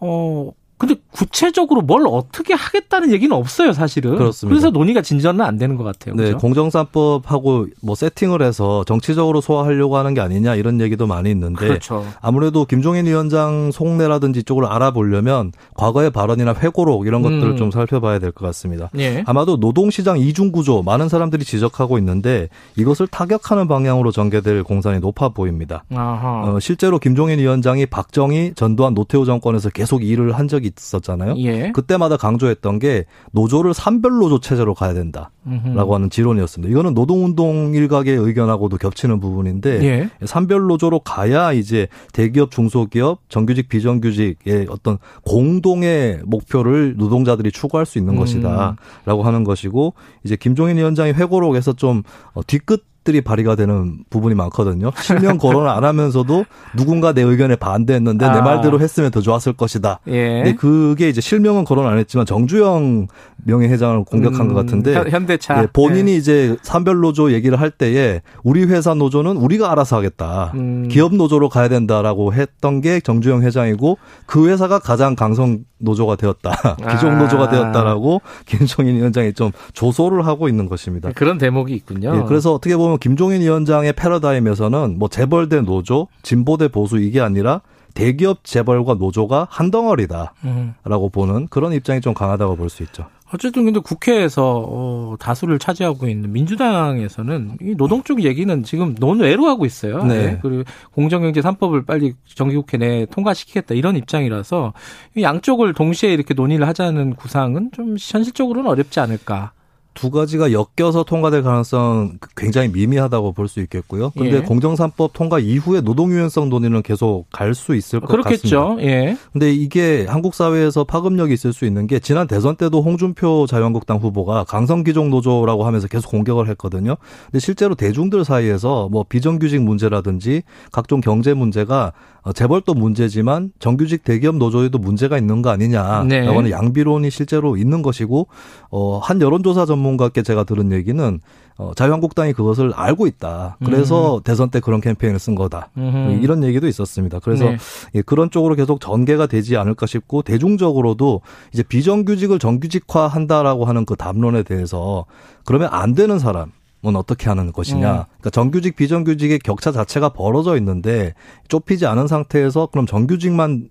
어 근데 구체적으로 뭘 어떻게 하겠다는 얘기는 없어요, 사실은. 그렇습니다. 그래서 논의가 진전은 안 되는 것 같아요. 네, 그렇죠? 공정산법하고 뭐 세팅을 해서 정치적으로 소화하려고 하는 게 아니냐 이런 얘기도 많이 있는데 그렇죠. 아무래도 김종인 위원장 속내라든지 쪽을 알아보려면 과거의 발언이나 회고록 이런 것들을 음. 좀 살펴봐야 될 것 같습니다. 예. 아마도 노동시장 이중 구조 많은 사람들이 지적하고 있는데 이것을 타격하는 방향으로 전개될 공산이 높아 보입니다. 어, 실제로 김종인 위원장이 박정희, 전두환, 노태우 정권에서 계속 일을 한 적이 있었잖아요. 예. 그때마다 강조했던 게 노조를 산별 노조 체제로 가야 된다라고 음흠. 하는 지론이었습니다. 이거는 노동운동 일각의 의견하고도 겹치는 부분인데 예. 산별 노조로 가야 이제 대기업, 중소기업, 정규직, 비정규직의 어떤 공동의 목표를 노동자들이 추구할 수 있는 음. 것이다라고 하는 것이고 이제 김종인 위원장이 회고록에서 좀 어, 뒤끝 들이 발휘가 되는 부분이 많거든요. 실명 [LAUGHS] 거론을 안 하면서도 누군가 내 의견에 반대했는데 아. 내 말대로 했으면 더 좋았을 것이다. 예. 근데 그게 이제 실명은 거론 안 했지만 정주영 명예회장을 공격한 음, 것 같은데 현대차 예, 본인이 예. 이제 산별 노조 얘기를 할 때에 우리 회사 노조는 우리가 알아서 하겠다. 음. 기업 노조로 가야 된다라고 했던 게 정주영 회장이고 그 회사가 가장 강성 노조가 되었다. [LAUGHS] 기종 노조가 아. 되었다라고 [LAUGHS] 김종인 위원장이 좀 조소를 하고 있는 것입니다. 그런 대목이 있군요. 예, 그래서 어떻게 보면 김종인 위원장의 패러다임에서는 뭐 재벌 대 노조, 진보 대 보수 이게 아니라 대기업 재벌과 노조가 한 덩어리다라고 음. 보는 그런 입장이 좀 강하다고 볼 수 있죠. 어쨌든 근데 국회에서 어, 다수를 차지하고 있는 민주당에서는 이 노동 쪽 얘기는 지금 논외로 하고 있어요. 네. 네. 그리고 공정경제 3법을 빨리 정기국회 내에 통과시키겠다 이런 입장이라서 양쪽을 동시에 이렇게 논의를 하자는 구상은 좀 현실적으로는 어렵지 않을까. 두 가지가 엮여서 통과될 가능성 굉장히 미미하다고 볼 수 있겠고요. 근데 예. 공정산법 통과 이후에 노동 유연성 논의는 계속 갈 수 있을 것 그렇겠죠. 같습니다. 예. 근데 이게 한국 사회에서 파급력이 있을 수 있는 게 지난 대선 때도 홍준표 자유한국당 후보가 강성 기종 노조라고 하면서 계속 공격을 했거든요. 근데 실제로 대중들 사이에서 뭐 비정규직 문제라든지 각종 경제 문제가 어, 재벌도 문제지만 정규직 대기업 노조에도 문제가 있는 거 아니냐라고 네. 하는 양비론이 실제로 있는 것이고 어, 한 여론조사 전문 가께 제가 들은 얘기는 어, 자유한국당이 그것을 알고 있다. 그래서 음. 대선 때 그런 캠페인을 쓴 거다. 음. 이런 얘기도 있었습니다. 그래서 네. 예, 그런 쪽으로 계속 전개가 되지 않을까 싶고 대중적으로도 이제 비정규직을 정규직화한다라고 하는 그 담론에 대해서 그러면 안 되는 사람 은 어떻게 하는 것이냐. 음. 그러니까 정규직 비정규직의 격차 자체가 벌어져 있는데 좁히지 않은 상태에서 그럼 정규직만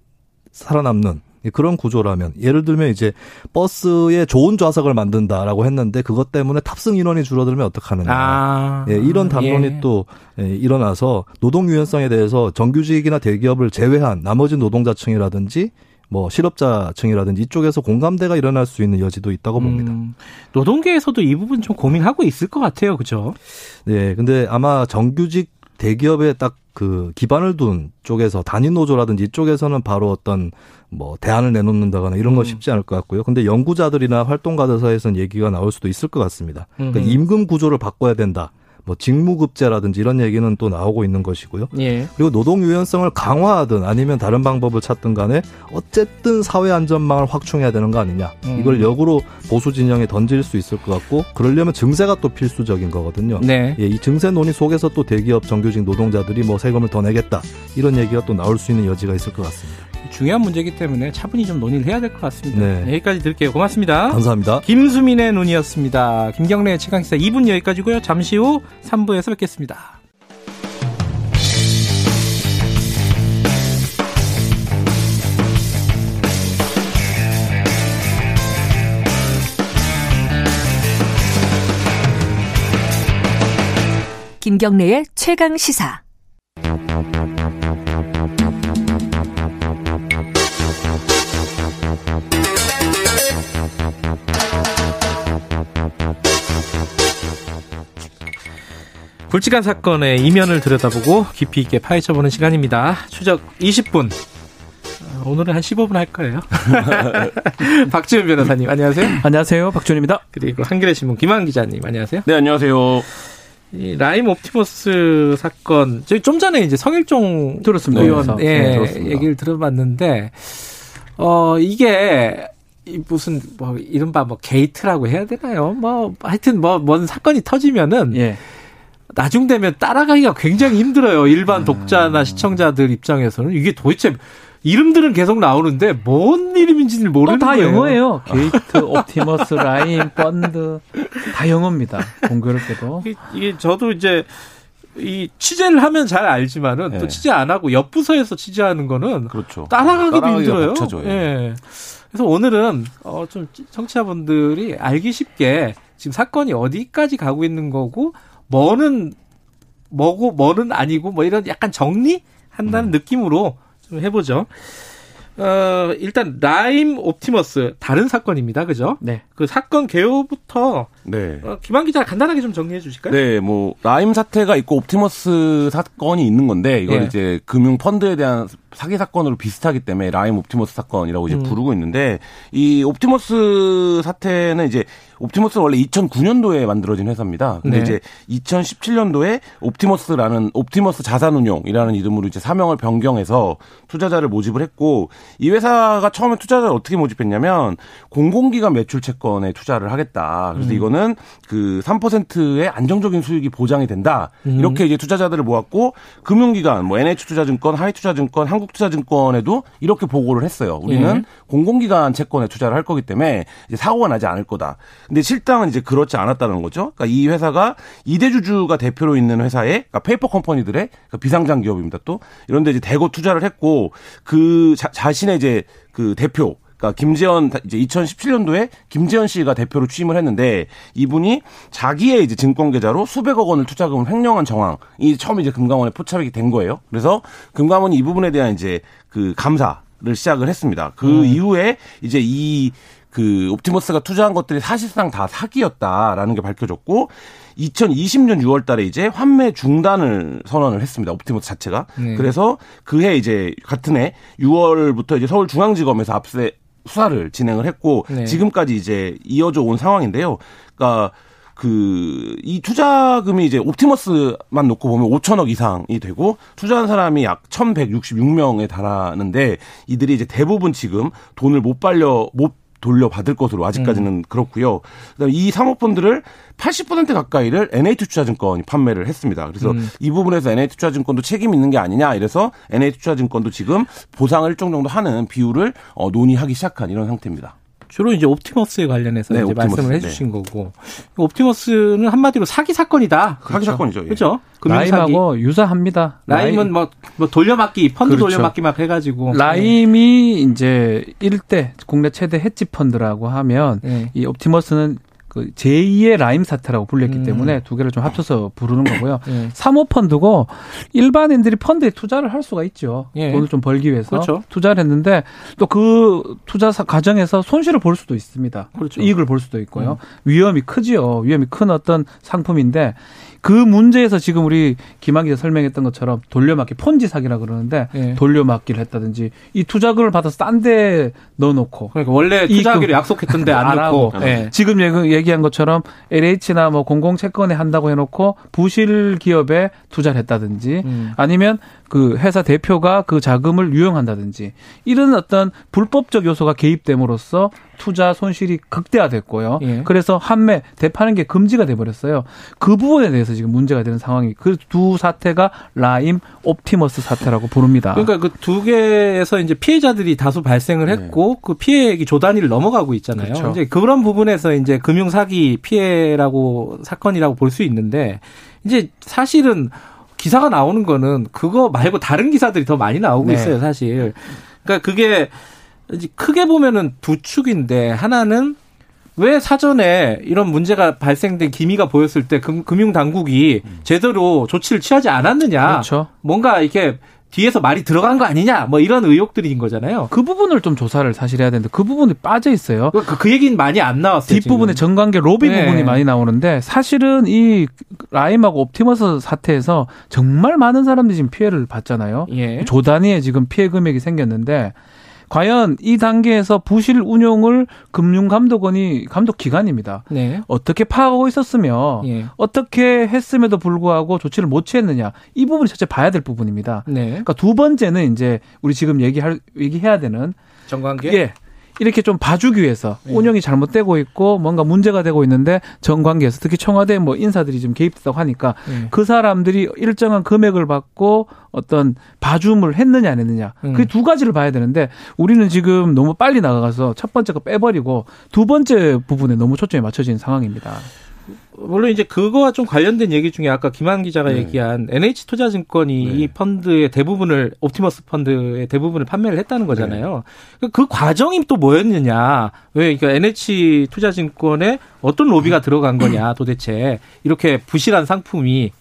살아남는 그런 구조라면 예를 들면 이제 버스에 좋은 좌석을 만든다라고 했는데 그것 때문에 탑승 인원이 줄어들면 어떡하느냐. 아, 예, 이런 담론이 예. 또 예, 일어나서 노동 유연성에 대해서 정규직이나 대기업을 제외한 나머지 노동자층이라든지 뭐 실업자층이라든지 이쪽에서 공감대가 일어날 수 있는 여지도 있다고 봅니다. 음, 노동계에서도 이 부분 좀 고민하고 있을 것 같아요, 그죠? 네, 근데 아마 정규직 대기업에 딱 그 기반을 둔 쪽에서 단위 노조라든지 이쪽에서는 바로 어떤 뭐 대안을 내놓는다거나 이런 거 음. 쉽지 않을 것 같고요. 근데 연구자들이나 활동가들 사이에서는 얘기가 나올 수도 있을 것 같습니다. 그러니까 임금 구조를 바꿔야 된다. 뭐 직무급제라든지 이런 얘기는 또 나오고 있는 것이고요. 예. 그리고 노동 유연성을 강화하든 아니면 다른 방법을 찾든 간에 어쨌든 사회 안전망을 확충해야 되는 거 아니냐. 음. 이걸 역으로 보수 진영에 던질 수 있을 것 같고 그러려면 증세가 또 필수적인 거거든요. 네. 예, 이 증세 논의 속에서 또 대기업 정규직 노동자들이 뭐 세금을 더 내겠다 이런 얘기가 또 나올 수 있는 여지가 있을 것 같습니다. 중요한 문제이기 때문에 차분히 좀 논의를 해야 될 것 같습니다. 네. 여기까지 드릴게요. 고맙습니다. 감사합니다. 김수민의 논의였습니다. 김경래의 최강시사 2분 여기까지고요. 잠시 후 3부에서 뵙겠습니다. 김경래의 최강 시사. 굵직한 사건의 이면을 들여다보고 깊이 있게 파헤쳐보는 시간입니다. 추적 20분. 어, 오늘은 한 15분 할 거예요. [LAUGHS] [LAUGHS] 박지훈 변호사님, 안녕하세요. 안녕하세요. 박지훈입니다. 그리고 한겨레 신문 김한 기자님, 안녕하세요. 네, 안녕하세요. 이 라임 옵티머스 사건, 저희 좀 전에 이제 성일종 들었습니다. 의원, 네, 예, 네, 얘기를 들어봤는데, 어, 이게, 무슨 뭐 이른바 뭐 게이트라고 해야 되나요? 뭐 하여튼 뭐 뭔 사건이 터지면은 예. 나중 되면 따라가기가 굉장히 힘들어요. 일반 음. 독자나 시청자들 입장에서는 이게 도대체 이름들은 계속 나오는데 뭔 이름인지를 모르는 다 거예요. 영어예요. 게이트, 옵티머스, 라임, 펀드 다 영어입니다. 공교롭게도 이게, 이게 저도 이제 이 취재를 하면 잘 알지만은 네. 또 취재 안 하고 옆 부서에서 취재하는 거는 그렇죠. 따라가기도 힘들어요. 예. 네. 그래서 오늘은 어좀 청취자분들이 알기 쉽게 지금 사건이 어디까지 가고 있는 거고 뭐는 뭐고 뭐는 아니고 뭐 이런 약간 정리한다는 음. 느낌으로 좀 해보죠. 어, 일단 라임 옵티머스 다른 사건입니다. 그죠? 네. 그 사건 개요부터 네. 어, 김한 기자 간단하게 좀 정리해 주실까요? 네, 뭐 라임 사태가 있고 옵티머스 사건이 있는 건데 이걸 네. 이제 금융 펀드에 대한 사기 사건으로 비슷하기 때문에 라임 옵티머스 사건이라고 이제 음. 부르고 있는데 이 옵티머스 사태는 이제 옵티머스는 원래 2009년도에 만들어진 회사입니다. 근데 네. 이제 2017년도에 옵티머스라는 옵티머스 자산운용이라는 이름으로 이제 사명을 변경해서 투자자를 모집을 했고 이 회사가 처음에 투자자를 어떻게 모집했냐면 공공기관 매출 채권에 투자를 하겠다. 그래서 음. 이거는 그 3%의 안정적인 수익이 보장이 된다. 음. 이렇게 이제 투자자들을 모았고 금융기관 뭐 NH투자증권, 하이투자증권, 한국투자증권에도 이렇게 보고를 했어요. 우리는 네. 공공기관 채권에 투자를 할 거기 때문에 이제 사고가 나지 않을 거다. 근데 실상은 이제 그렇지 않았다는 거죠. 그러니까 이 회사가 이대주주가 대표로 있는 회사에 그러니까 페이퍼 컴퍼니들의 그러니까 비상장 기업입니다. 또 이런데 이제 대거 투자를 했고 그 자, 자신의 이제 그 대표 그러니까 김재현 이제 2017년도에 김재현 씨가 대표로 취임을 했는데 이분이 자기의 이제 증권 계좌로 수백억 원을 투자금을 횡령한 정황이 처음 이제 금감원에 포착이 된 거예요. 그래서 금감원이 이 부분에 대한 이제 그 감사를 시작을 했습니다. 그 음. 이후에 이제 이그 옵티머스가 투자한 것들이 사실상 다 사기였다라는 게 밝혀졌고 2020년 6월 달에 이제 환매 중단을 선언을 했습니다. 옵티머스 자체가. 네. 그래서 그해 이제 같은 해 6월부터 이제 서울중앙지검에서 압수해 수사를 진행을 했고 네. 지금까지 이제 이어져 온 상황인데요. 그러니까 그, 이 투자금이 이제 옵티머스만 놓고 보면 5천억 이상이 되고 투자한 사람이 약 1166명에 달하는데 이들이 이제 대부분 지금 돈을 못 발려, 못 돌려받을 것으로 아직까지는 음. 그렇고요. 그다음에 이 사모펀드를 80% 가까이를 NH투자증권이 판매를 했습니다. 그래서 음. 이 부분에서 NH투자증권도 책임 있는 게 아니냐 이래서 NH투자증권도 지금 보상을 일정 정도 하는 비율을 어, 논의하기 시작한 이런 상태입니다. 주로 이제 옵티머스에 관련해서 네, 이제 옵티머스, 말씀을 해주신 네. 거고 옵티머스는 한마디로 사기 사건이다. 사기 그렇죠. 사건이죠. 예. 그렇죠. 라임하고 유사합니다. 라임은 뭐, 뭐 돌려막기 펀드 그렇죠. 돌려막기 막 해가지고 라임이 이제 1대 국내 최대 헤지 펀드라고 하면 네. 이 옵티머스는 그 제2의 라임 사태라고 불렸기 음. 때문에 두 개를 좀 합쳐서 부르는 거고요. 예. 사모펀드고 일반인들이 펀드에 투자를 할 수가 있죠. 예. 돈을 좀 벌기 위해서 그렇죠. 투자를 했는데 또 그 투자 과정에서 손실을 볼 수도 있습니다. 그렇죠. 이익을 볼 수도 있고요. 음. 위험이 크지요. 위험이 큰 어떤 상품인데 그 문제에서 지금 우리 김한 기자 설명했던 것처럼 돌려막기 폰지 사기라 그러는데 네. 돌려막기를 했다든지 이 투자금을 받아서 딴 데 넣어놓고 그러니까 원래 투자하기로 약속했던데 [LAUGHS] 안, 안 하고 네. 지금 얘기한 것처럼 LH나 뭐 공공채권에 한다고 해놓고 부실 기업에 투자를 했다든지 음. 아니면 그 회사 대표가 그 자금을 유용한다든지 이런 어떤 불법적 요소가 개입됨으로써 투자 손실이 극대화됐고요. 예. 그래서 판매, 대파는 게 금지가 돼 버렸어요. 그 부분에 대해서 지금 문제가 되는 상황이 그 두 사태가 라임 옵티머스 사태라고 부릅니다. 그러니까 그 두 개에서 이제 피해자들이 다수 발생을 했고 네. 그 피해액이 조 단위를 넘어가고 있잖아요. 그렇죠. 이제 그런 부분에서 이제 금융 사기 피해라고 사건이라고 볼 수 있는데 이제 사실은 기사가 나오는 거는 그거 말고 다른 기사들이 더 많이 나오고 네. 있어요, 사실. 그러니까 그게 크게 보면은 두 축인데 하나는 왜 사전에 이런 문제가 발생된 기미가 보였을 때 금, 융 당국이 제대로 조치를 취하지 않았느냐. 그렇죠. 뭔가 이렇게 뒤에서 말이 들어간 거 아니냐 뭐 이런 의혹들인 거잖아요. 그 부분을 좀 조사를 사실 해야 되는데 그 부분이 빠져 있어요. 그, 그 얘기는 많이 안 나왔어요. 뒷부분에 정관계 로비 네. 부분이 많이 나오는데 사실은 이 라임하고 옵티머스 사태에서 정말 많은 사람들이 지금 피해를 봤잖아요. 예. 조 단위의 지금 피해 금액이 생겼는데 과연 이 단계에서 부실 운용을 금융감독원이 감독 기관입니다. 네. 어떻게 파악하고 있었으며 예. 어떻게 했음에도 불구하고 조치를 못 취했느냐 이 부분이 첫째 봐야 될 부분입니다. 네. 그러니까 두 번째는 이제 우리 지금 얘기할 얘기해야 되는 정관계 예. 이렇게 좀 봐주기 위해서 네. 운영이 잘못되고 있고 뭔가 문제가 되고 있는데 정관계에서 특히 청와대 뭐 인사들이 좀 개입됐다고 하니까 네. 그 사람들이 일정한 금액을 받고 어떤 봐줌을 했느냐 안 했느냐 음. 그두 가지를 봐야 되는데 우리는 지금 너무 빨리 나가서 첫 번째 거 빼버리고 두 번째 부분에 너무 초점이 맞춰진 상황입니다. 물론 이제 그거와 좀 관련된 얘기 중에 아까 김한 기자가 네. 얘기한 NH투자증권이 네. 이 펀드의 대부분을 옵티머스 펀드의 대부분을 판매를 했다는 거잖아요. 네. 그 과정이 또 뭐였느냐? 왜 그러니까 NH투자증권에 어떤 로비가 들어간 거냐 도대체 이렇게 부실한 상품이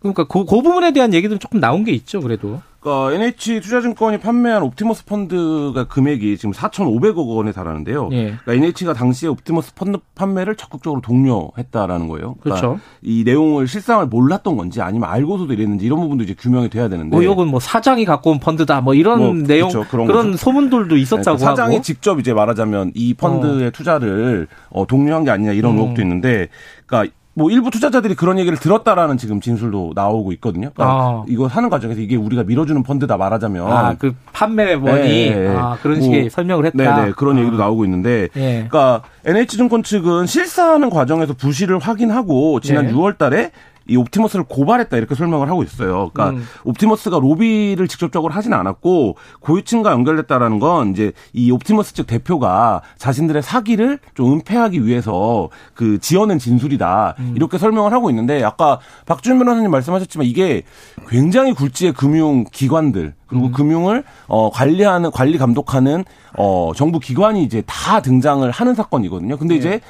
그러니까 그, 그 부분에 대한 얘기들은 조금 나온 게 있죠, 그래도. 그러니까 NH 투자증권이 판매한 옵티머스 펀드가 금액이 지금 4,500억 원에 달하는데요. 예. 그러니까 NH가 당시에 옵티머스 펀드 판매를 적극적으로 독려했다라는 거예요. 그러니까 그렇죠. 이 내용을 실상을 몰랐던 건지 아니면 알고서도 이랬는지 이런 부분도 이제 규명이 돼야 되는데. 뭐 이건 뭐 사장이 갖고 온 펀드다 뭐 이런 뭐, 내용 그렇죠. 그런, 그런 소문들도 있었다고 네, 그 사장이 하고. 직접 이제 말하자면 이 펀드의 어. 투자를 어, 독려한 게 아니냐 이런 음. 의혹도 있는데, 그러니까 뭐 일부 투자자들이 그런 얘기를 들었다라는 지금 진술도 나오고 있거든요. 그러니까 아. 이거 하는 과정에서 이게 우리가 밀어주는 펀드다 말하자면 아 그 판매원이 네, 네. 아, 그런 식의 뭐, 설명을 했다. 네네 네. 그런 아. 얘기도 나오고 있는데, 네. 그러니까 NH증권 측은 실사하는 과정에서 부실을 확인하고 지난 네. 6월달에 이 옵티머스를 고발했다 이렇게 설명을 하고 있어요. 그러니까 음. 옵티머스가 로비를 직접적으로 하진 않았고 고유층과 연결됐다라는 건 이제 이 옵티머스 측 대표가 자신들의 사기를 좀 은폐하기 위해서 그 지어낸 진술이다 음. 이렇게 설명을 하고 있는데 아까 박준 변호사님 말씀하셨지만 이게 굉장히 굴지의 금융 기관들 그리고 음. 금융을 어 관리하는 관리 감독하는 어 정부 기관이 이제 다 등장을 하는 사건이거든요. 근데 네. 이제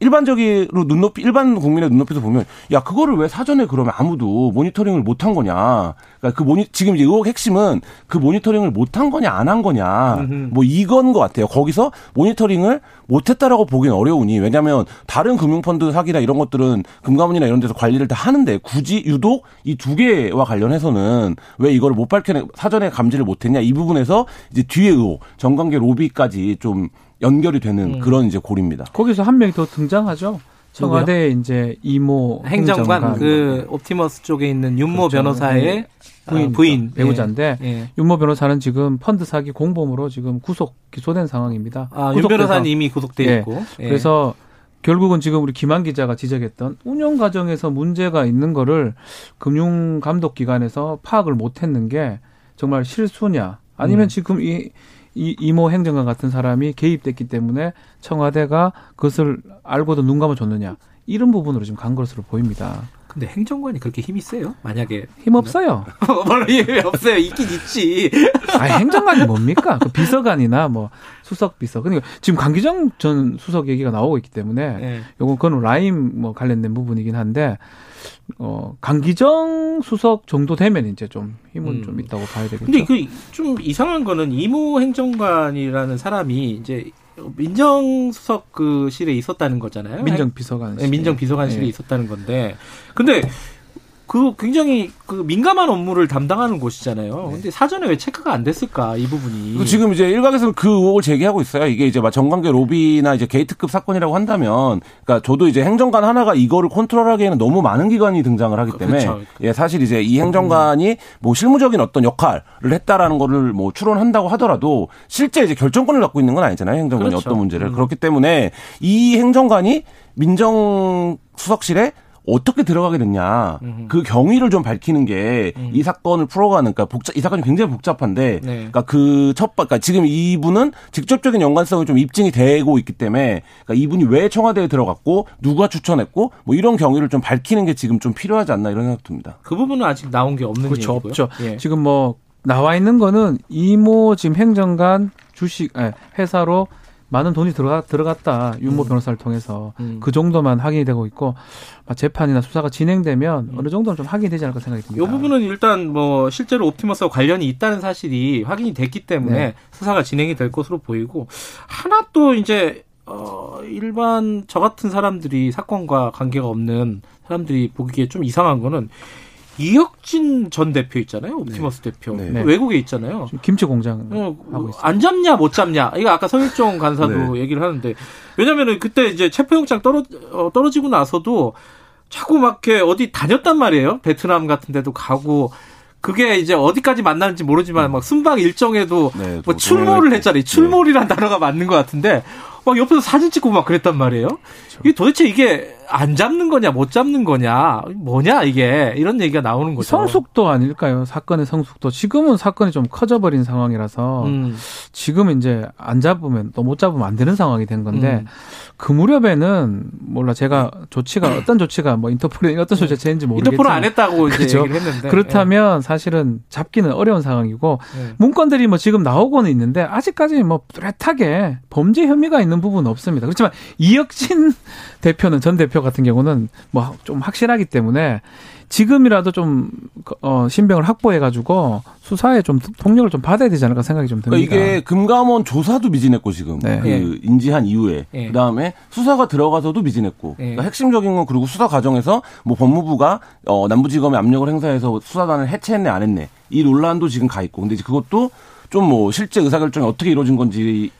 일반적으로 눈높이 일반 국민의 눈높이에서 보면 야 그거를 왜 사전에 그러면 아무도 모니터링을 못한 거냐. 그러니까 그 모니 지금 이제 의혹 핵심은 그 모니터링을 못한 거냐 안 한 거냐. 음흠. 뭐 이건 것 같아요. 거기서 모니터링을 못했다라고 보기는 어려우니 왜냐하면 다른 금융펀드 사기나 이런 것들은 금감원이나 이런 데서 관리를 다 하는데 굳이 유독 이 두 개와 관련해서는 왜 이걸 못 밝혀내 사전에 감지를 못했냐. 이 부분에서 이제 뒤에 의혹 정관계 로비까지 좀 연결이 되는 음. 그런 이제 고리입니다. 거기서 한 명이 더 등장하죠. 청와대 이제 이모 행정관, 행정관 그 옵티머스 쪽에 있는 윤모 그렇죠. 변호사의 네. 부인, 부인 배우자인데 예. 예. 윤모 변호사는 지금 펀드 사기 공범으로 지금 구속 기소된 상황입니다. 아, 윤 변호사는 이미 구속돼 예. 있고. 예. 그래서 결국은 지금 우리 김한 기자가 지적했던 운영 과정에서 문제가 있는 거를 금융 감독 기관에서 파악을 못 했는 게 정말 실수냐 아니면 음. 지금 이 이 이모 행정관 같은 사람이 개입됐기 때문에 청와대가 그것을 알고도 눈 감아줬느냐 이런 부분으로 지금 간 것으로 보입니다. 근데 행정관이 그렇게 힘이 세요? 만약에 힘 없어요. [LAUGHS] 힘이 없어요. 있긴 있지. [LAUGHS] 아 행정관이 뭡니까? 그 비서관이나 뭐 수석 비서. 그러니까 지금 강기정 전 수석 얘기가 나오고 있기 때문에 네. 요건 그건 라임 뭐 관련된 부분이긴 한데 어, 강기정 수석 정도 되면 이제 좀 힘은 음. 좀 있다고 봐야 되겠죠. 근데 그 좀 이상한 거는 이모 행정관이라는 사람이 이제 민정수석 그 실에 있었다는 거잖아요. 민정비서관. 네, 민정비서관실에 네. 있었다는 건데. 근데 그 굉장히 그 민감한 업무를 담당하는 곳이잖아요. 네. 근데 사전에 왜 체크가 안 됐을까 이 부분이. 지금 이제 일각에서는 그 의혹을 제기하고 있어요. 이게 이제 막 정관계 로비나 이제 게이트급 사건이라고 한다면, 그러니까 저도 이제 행정관 하나가 이거를 컨트롤하기에는 너무 많은 기관이 등장을 하기 때문에, 그렇죠. 예 사실 이제 이 행정관이 뭐 실무적인 어떤 역할을 했다라는 거를 뭐 추론한다고 하더라도 실제 이제 결정권을 갖고 있는 건 아니잖아요. 행정관이 그렇죠. 어떤 문제를 음. 그렇기 때문에 이 행정관이 민정 수석실에 어떻게 들어가게 됐냐 그 경위를 좀 밝히는 게이 음. 사건을 풀어가는 그러니까 복잡 이 사건이 굉장히 복잡한데 네. 그러니까 그첫 그러니까 지금 이분은 직접적인 연관성이 좀 입증이 되고 있기 때문에 그러니까 이분이 왜 청와대에 들어갔고 누가 추천했고 뭐 이런 경위를 좀 밝히는 게 지금 좀 필요하지 않나 이런 생각 듭니다. 그 부분은 아직 나온 게 없는 그렇죠, 얘기고요. 없죠. 예. 지금 뭐 나와 있는 거는 이모 지금 행정관 주식 회사로 많은 돈이 들어가, 들어갔다. 윤모 음. 변호사를 통해서. 음. 그 정도만 확인이 되고 있고, 재판이나 수사가 진행되면 음. 어느 정도는 좀 확인이 되지 않을까 생각이 듭니다. 이 부분은 일단 뭐 실제로 옵티머스와 관련이 있다는 사실이 확인이 됐기 때문에 네. 수사가 진행이 될 것으로 보이고, 하나 또 이제, 어, 일반 저 같은 사람들이 사건과 관계가 없는 사람들이 보기에 좀 이상한 거는 이혁진 전 대표 있잖아요. 옵티머스 네. 대표. 네. 외국에 있잖아요. 김치 공장 어, 하고 있어요. 안 잡냐 못 잡냐. 이거 아까 성일종 [LAUGHS] 간사도 네. 얘기를 하는데 왜냐면은 그때 이제 체포영장 떨어 어, 떨어지고 나서도 자꾸 막 이렇게 어디 다녔단 말이에요. 베트남 같은 데도 가고 그게 이제 어디까지 만나는지 모르지만 막 순방 일정에도 네, 뭐 출몰을 했잖아요. 출몰이란 네. 단어가 맞는 것 같은데 막 옆에서 사진 찍고 막 그랬단 말이에요. 그렇죠. 이게 도대체 이게 안 잡는 거냐 못 잡는 거냐 뭐냐 이게 이런 얘기가 나오는 거죠. 성숙도 아닐까요? 사건의 성숙도. 지금은 사건이 좀 커져버린 상황이라서 음. 지금 이제 안 잡으면 또 못 잡으면 안 되는 상황이 된 건데 음. 그 무렵에는 몰라 제가 조치가 어떤 조치가 뭐 인터폴이 어떤 조치가 제인지 모르겠지만 인터폴은 안 했다고 이제 그렇죠? 얘기를 했는데 그렇다면 네. 사실은 잡기는 어려운 상황이고 네. 문건들이 뭐 지금 나오고는 있는데 아직까지 뭐 뚜렷하게 범죄 혐의가 있는 부분은 없습니다. 그렇지만 이혁진 [LAUGHS] 대표는 전 대표 같은 경우는 뭐 좀 확실하기 때문에 지금이라도 좀 어, 신병을 확보해가지고 수사에 좀 통력을 좀 받아야 되지 않을까 생각이 좀 듭니다. 그러니까 이게 금감원 조사도 미진했고 지금 네. 그 예. 인지한 이후에 네. 그다음에 수사가 들어가서도 미진했고 네. 그러니까 핵심적인 건 그리고 수사 과정에서 뭐 법무부가 어, 남부지검에 압력을 행사해서 수사단을 해체했네 안 했네 이 논란도 지금 가 있고 근데 이제 그것도 좀 뭐 실제 의사결정이 어떻게 이루어진 건지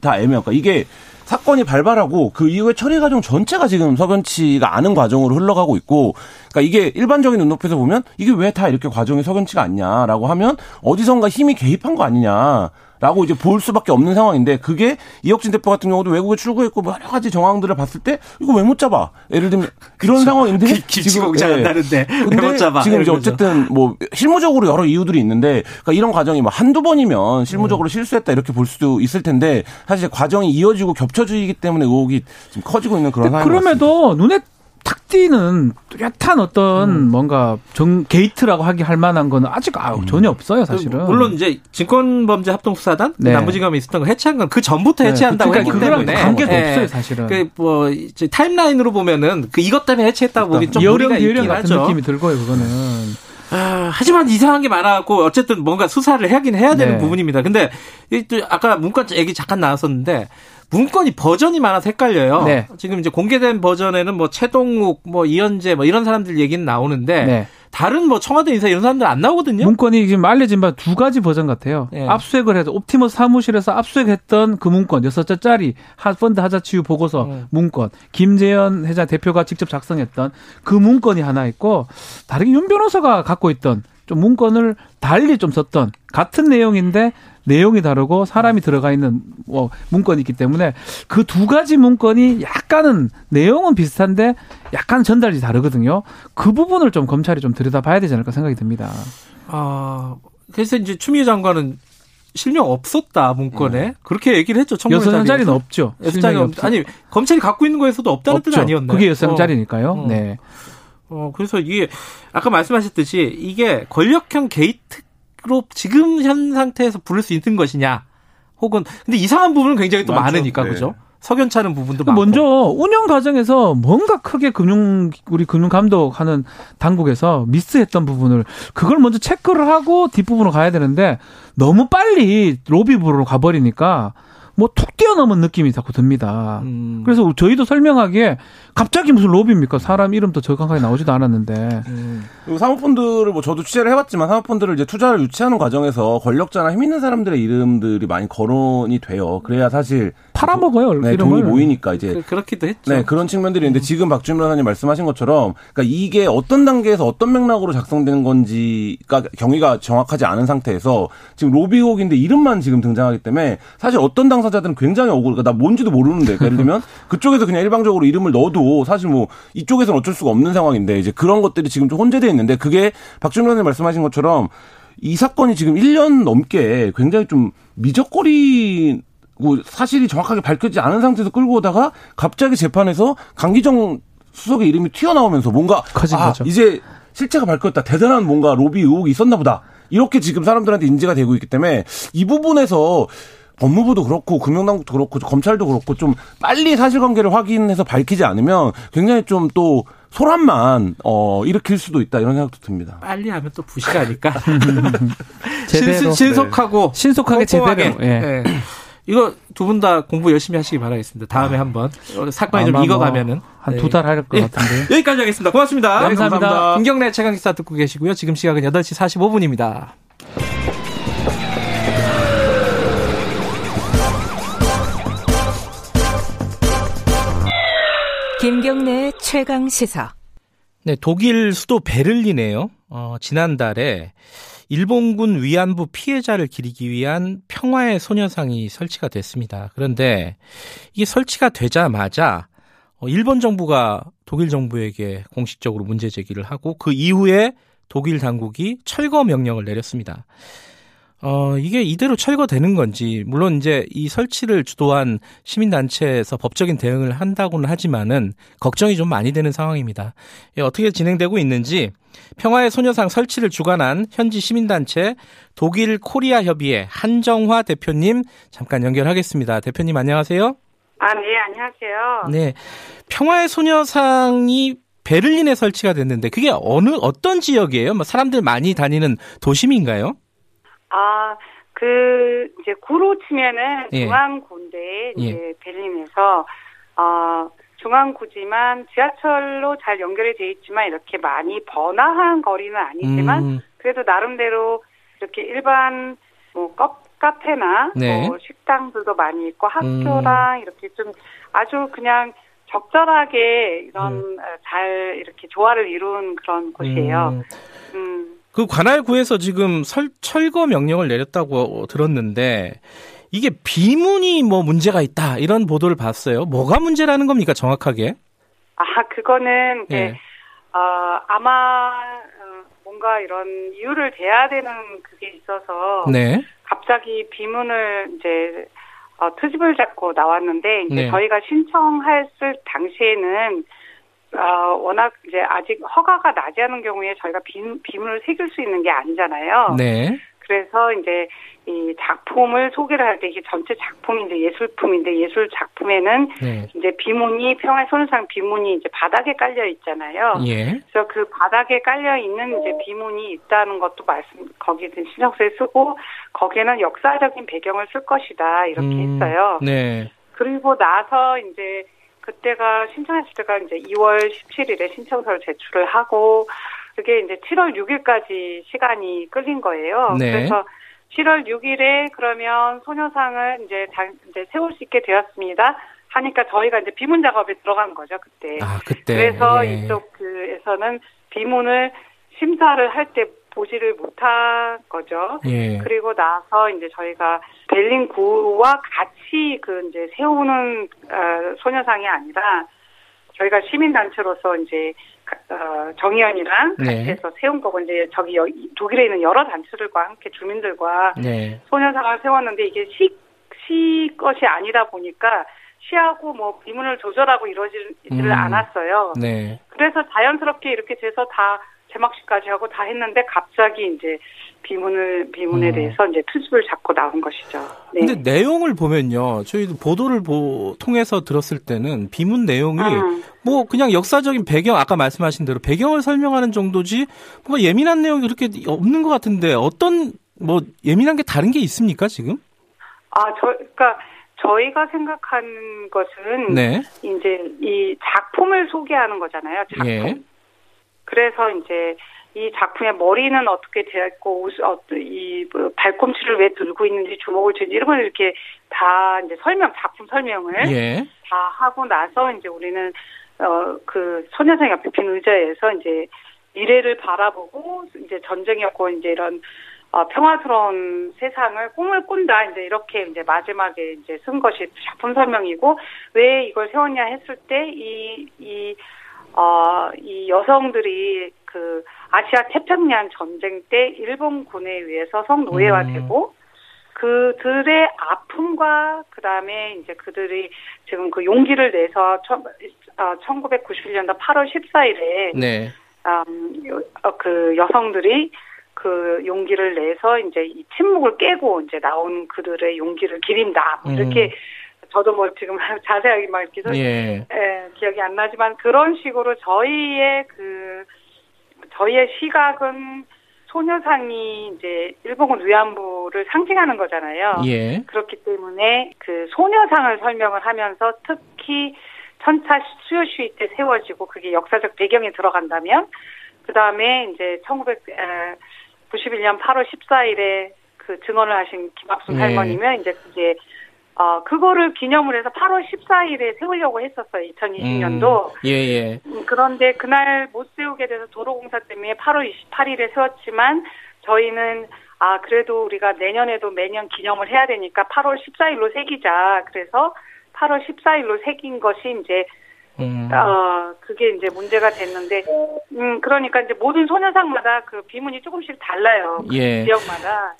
다 애매하니까 이게 사건이 발발하고 그 이후에 처리 과정 전체가 지금 석연치가 않은 과정으로 흘러가고 있고 그러니까 이게 일반적인 눈높이에서 보면 이게 왜 다 이렇게 과정이 석연치가 않냐라고 하면 어디선가 힘이 개입한 거 아니냐. 라고 이제 볼 수밖에 없는 상황인데 그게 이혁진 대표 같은 경우도 외국에 출국했고 뭐 여러 가지 정황들을 봤을 때 이거 왜 못 잡아? 예를 들면 이런 그렇죠. 상황인데 지금 공장 한다는데 근데 잡아? 지금 이제 어쨌든 뭐 실무적으로 여러 이유들이 있는데 그러니까 이런 과정이 뭐 한두 번이면 실무적으로 음. 실수했다 이렇게 볼 수도 있을 텐데 사실 과정이 이어지고 겹쳐지기 때문에 의혹이 좀 커지고 있는 그런 상황이 그럼에도 눈에 탁 띄는 뚜렷한 어떤 음. 뭔가 정 게이트라고 하기 할 만한 거는 아직 아, 음. 전혀 없어요, 사실은. 물론 이제 증권범죄 합동수사단 네. 남부지검에 있었던 거 해체한 건 그 전부터 네. 해체한다고 네. 했기 때문에 관계도 네. 없어요, 사실은. 그뭐 이제 타임라인으로 보면은 그 이것 때문에 해체했다고 보기 좀 여령 여령 같은 하죠. 느낌이 들고요, 그거는. 아, 하지만 이상한 게 많아갖고 어쨌든 뭔가 수사를 하긴 해야 되는 네. 부분입니다. 근데 또 아까 문건 얘기 잠깐 나왔었는데 문건이 버전이 많아서 헷갈려요. 네. 지금 이제 공개된 버전에는 뭐 채동욱, 뭐 이헌재, 뭐 이런 사람들 얘기는 나오는데 네. 다른 뭐 청와대 인사 이런 사람들 안 나오거든요. 문건이 지금 알려진 바 두 가지 버전 같아요. 네. 압수수색을 해서 옵티머스 사무실에서 압수수색했던 그 문건 여섯 장짜리 펀드 하자치유 보고서 음. 문건 김재현 회장 대표가 직접 작성했던 그 문건이 하나 있고 다른 윤 변호사가 갖고 있던 좀 문건을 달리 좀 썼던 같은 내용인데 내용이 다르고 사람이 들어가 있는 뭐 문건이 있기 때문에 그 두 가지 문건이 약간은 내용은 비슷한데 약간 전달이 다르거든요. 그 부분을 좀 검찰이 좀 들여다봐야 되지 않을까 생각이 듭니다. 아 그래서 이제 추미애 장관은 실명 없었다 문건에 네. 그렇게 얘기를 했죠. 여섯 장짜리는 없죠. 여섯 장이 없, 아니 검찰이 갖고 있는 거에서도 없다는 뜻 아니었나요? 그게 여섯 장짜리니까요. 어. 네. 어 그래서 이게 아까 말씀하셨듯이 이게 권력형 게이트 로 지금 현 상태에서 부를 수 있는 것이냐 혹은 근데 이상한 부분은 굉장히 또 많죠. 많으니까 네. 그죠? 석연차는 부분도 많고. 먼저 운영 과정에서 뭔가 크게 금융 우리 금융 감독하는 당국에서 미스했던 부분을 그걸 먼저 체크를 하고 뒷부분으로 가야 되는데 너무 빨리 로비부로 가버리니까 뭐 툭 뛰어넘은 느낌이 자꾸 듭니다. 음. 그래서 저희도 설명하기에 갑자기 무슨 로비입니까? 사람 이름도 정확하게 나오지도 않았는데. 음. 사모펀드를 뭐 저도 취재를 해봤지만 사모펀드를 이제 투자를 유치하는 과정에서 권력자나 힘 있는 사람들의 이름들이 많이 거론이 돼요. 그래야 사실 팔아먹어요. 네, 돈이 모이니까 이제 그, 렇기도 했죠. 네, 그런 측면들이 있는데 지금 박주민 변호사님 말씀하신 것처럼 그러니까 이게 어떤 단계에서 어떤 맥락으로 작성되는 건지가 경위가 정확하지 않은 상태에서 지금 로비 의혹인데 이름만 지금 등장하기 때문에 사실 어떤 당사자들은 굉장히 억울. 그러니까 나 뭔지도 모르는데 예를 들면 [LAUGHS] 그쪽에서 그냥 일방적으로 이름을 넣어도 사실 뭐 이쪽에서는 어쩔 수가 없는 상황인데 이제 그런 것들이 지금 좀 혼재되어 있는데 그게 박주민 변호사님 말씀하신 것처럼 이 사건이 지금 1년 넘게 굉장히 좀 미적거리 뭐 사실이 정확하게 밝혀지지 않은 상태에서 끌고 오다가 갑자기 재판에서 강기정 수석의 이름이 튀어나오면서 뭔가 커진 아, 거죠. 이제 실체가 밝혔다. 대단한 뭔가 로비 의혹이 있었나 보다. 이렇게 지금 사람들한테 인지가 되고 있기 때문에 이 부분에서 법무부도 그렇고 금융당국도 그렇고 검찰도 그렇고 좀 빨리 사실관계를 확인해서 밝히지 않으면 굉장히 좀 또 소란만 어 일으킬 수도 있다 이런 생각도 듭니다. 빨리 하면 또 [LAUGHS] 제대로 신속하고 네. 신속하게 제대로 예. 네. 이거 두 분 다 공부 열심히 하시기 바라겠습니다. 다음에 아. 한번 사건이 좀 익어가면은 한 두 달 할것 네. 같은데. [LAUGHS] 여기까지 하겠습니다. 고맙습니다. 네, 감사합니다. 감사합니다. 김경래 최강 기사 듣고 계시고요. 지금 시각은 8시 45분입니다. 김경래 최강 시사. 네, 독일 수도 베를린에요. 어, 지난달에 일본군 위안부 피해자를 기리기 위한 평화의 소녀상이 설치가 됐습니다. 그런데 이게 설치가 되자마자 어, 일본 정부가 독일 정부에게 공식적으로 문제 제기를 하고 그 이후에 독일 당국이 철거 명령을 내렸습니다. 어, 이게 이대로 철거되는 건지, 물론 이제 이 설치를 주도한 시민단체에서 법적인 대응을 한다고는 하지만은 걱정이 좀 많이 되는 상황입니다. 예, 어떻게 진행되고 있는지 평화의 소녀상 설치를 주관한 현지 시민단체 독일 코리아 협의회 한정화 대표님 잠깐 연결하겠습니다. 대표님 안녕하세요. 아, 네, 안녕하세요. 네. 평화의 소녀상이 베를린에 설치가 됐는데 그게 어느 어떤 지역이에요? 뭐 사람들 많이 다니는 도심인가요? 아, 그 이제 구로 치면은 예. 중앙구인데 이제 예. 베를린에서 어 중앙구지만 지하철로 잘 연결이 돼 있지만 이렇게 많이 번화한 거리는 아니지만 음. 그래도 나름대로 이렇게 일반 뭐 카페나 네. 뭐 식당들도 많이 있고 학교랑 음. 이렇게 좀 아주 그냥 적절하게 이런 음. 잘 이렇게 조화를 이룬 그런 곳이에요. 음. 음. 그 관할구에서 지금 설, 철거 명령을 내렸다고 들었는데 이게 비문이 뭐 문제가 있다 이런 보도를 봤어요. 뭐가 문제라는 겁니까 정확하게? 아 그거는 이제 네. 어, 아마 어, 뭔가 이런 이유를 대야 되는 그게 있어서 네. 갑자기 비문을 이제 어, 트집을 잡고 나왔는데 이제 네. 저희가 신청했을 당시에는 어, 워낙 이제 아직 허가가 나지 않은 경우에 저희가 비, 비문을 새길 수 있는 게 아니잖아요. 네. 그래서 이제 이 작품을 소개를 할 때 이게 전체 작품인데 예술품인데 예술 작품에는 네. 이제 비문이 평화의 손상 비문이 이제 바닥에 깔려 있잖아요. 예. 그래서 그 바닥에 깔려 있는 이제 비문이 있다는 것도 말씀 거기에 신청서에 쓰고 거기에는 역사적인 배경을 쓸 것이다 이렇게 음, 했어요. 네. 그리고 나서 이제 그때가 신청했을 때가 이제 2월 17일에 신청서를 제출을 하고 그게 이제 7월 6일까지 시간이 끌린 거예요. 네. 그래서 7월 6일에 그러면 소녀상을 이제 자, 이제 세울 수 있게 되었습니다. 하니까 저희가 이제 비문 작업에 들어간 거죠 그때. 아 그때. 그래서 예. 이쪽 그에서는 비문을 심사를 할 때 보지를 못한 거죠. 예. 그리고 나서 이제 저희가 벨린 구와 같이 그 이제 세우는 어, 소녀상이 아니라 저희가 시민단체로서 이제 어, 정의연이랑 네. 같이 해서 세운 거고 이제 저기 여, 독일에 있는 여러 단체들과 함께 주민들과 네. 소녀상을 세웠는데 이게 시, 시 것이 아니다 보니까 시하고 뭐 비문을 조절하고 이러지를 음. 않았어요. 네. 그래서 자연스럽게 이렇게 돼서 다 제막식까지 하고 다 했는데 갑자기 이제 비문을 비문에 음. 대해서 이제 투집을 잡고 나온 것이죠. 네. 근데 내용을 보면요, 저희도 보도를 보, 통해서 들었을 때는 비문 내용이 음. 뭐 그냥 역사적인 배경 아까 말씀하신 대로 배경을 설명하는 정도지 뭔가 예민한 내용이 그렇게 없는 것 같은데 어떤 뭐 예민한 게 다른 게 있습니까 지금? 아, 저 그러니까 저희가 생각하는 것은 네. 이제 이 작품을 소개하는 거잖아요. 작품. 예. 그래서 이제 이 작품의 머리는 어떻게 되었고 어, 이뭐 발꿈치를 왜 들고 있는지 주먹을 쥐는지 이런 걸 이렇게 다 이제 설명 작품 설명을 예. 다 하고 나서 이제 우리는 어 그 소녀상 옆에 빈 의자에서 이제 미래를 바라보고 이제 전쟁이었고 이제 이런 어, 평화스러운 세상을 꿈을 꾼다 이제 이렇게 이제 마지막에 이제 쓴 것이 작품 설명이고 왜 이걸 세웠냐 했을 때 이이 어, 이 여성들이 그 아시아 태평양 전쟁 때 일본군에 의해서 성노예화되고 음. 그들의 아픔과 그다음에 이제 그들이 지금 그 용기를 내서 천, 어, 1991년도 8월 14일에 네. 음, 어, 그 여성들이 그 용기를 내서 이제 이 침묵을 깨고 이제 나온 그들의 용기를 기린다. 뭐 이렇게 음. 저도 뭐 지금 [LAUGHS] 자세하게 막 이렇게 예. 예, 기억이 안 나지만 그런 식으로 저희의 그 저희의 시각은 소녀상이 이제 일본군 위안부를 상징하는 거잖아요. 예. 그렇기 때문에 그 소녀상을 설명을 하면서 특히 천차 수요시위 때 세워지고 그게 역사적 배경에 들어간다면 그 다음에 이제 1991년 8월 14일에 그 증언을 하신 김학순 네. 할머니면 이제 그게 어, 그거를 기념을 해서 8월 14일에 세우려고 했었어요, 2020년도. 음, 예, 예. 음, 그런데 그날 못 세우게 돼서 도로공사 때문에 8월 28일에 세웠지만 저희는 아, 그래도 우리가 내년에도 매년 기념을 해야 되니까 8월 14일로 새기자. 그래서 8월 14일로 새긴 것이 이제 음. 어, 그게 이제 문제가 됐는데, 음, 그러니까 이제 모든 소녀상마다 그 비문이 조금씩 달라요. 그 예. 지역마다.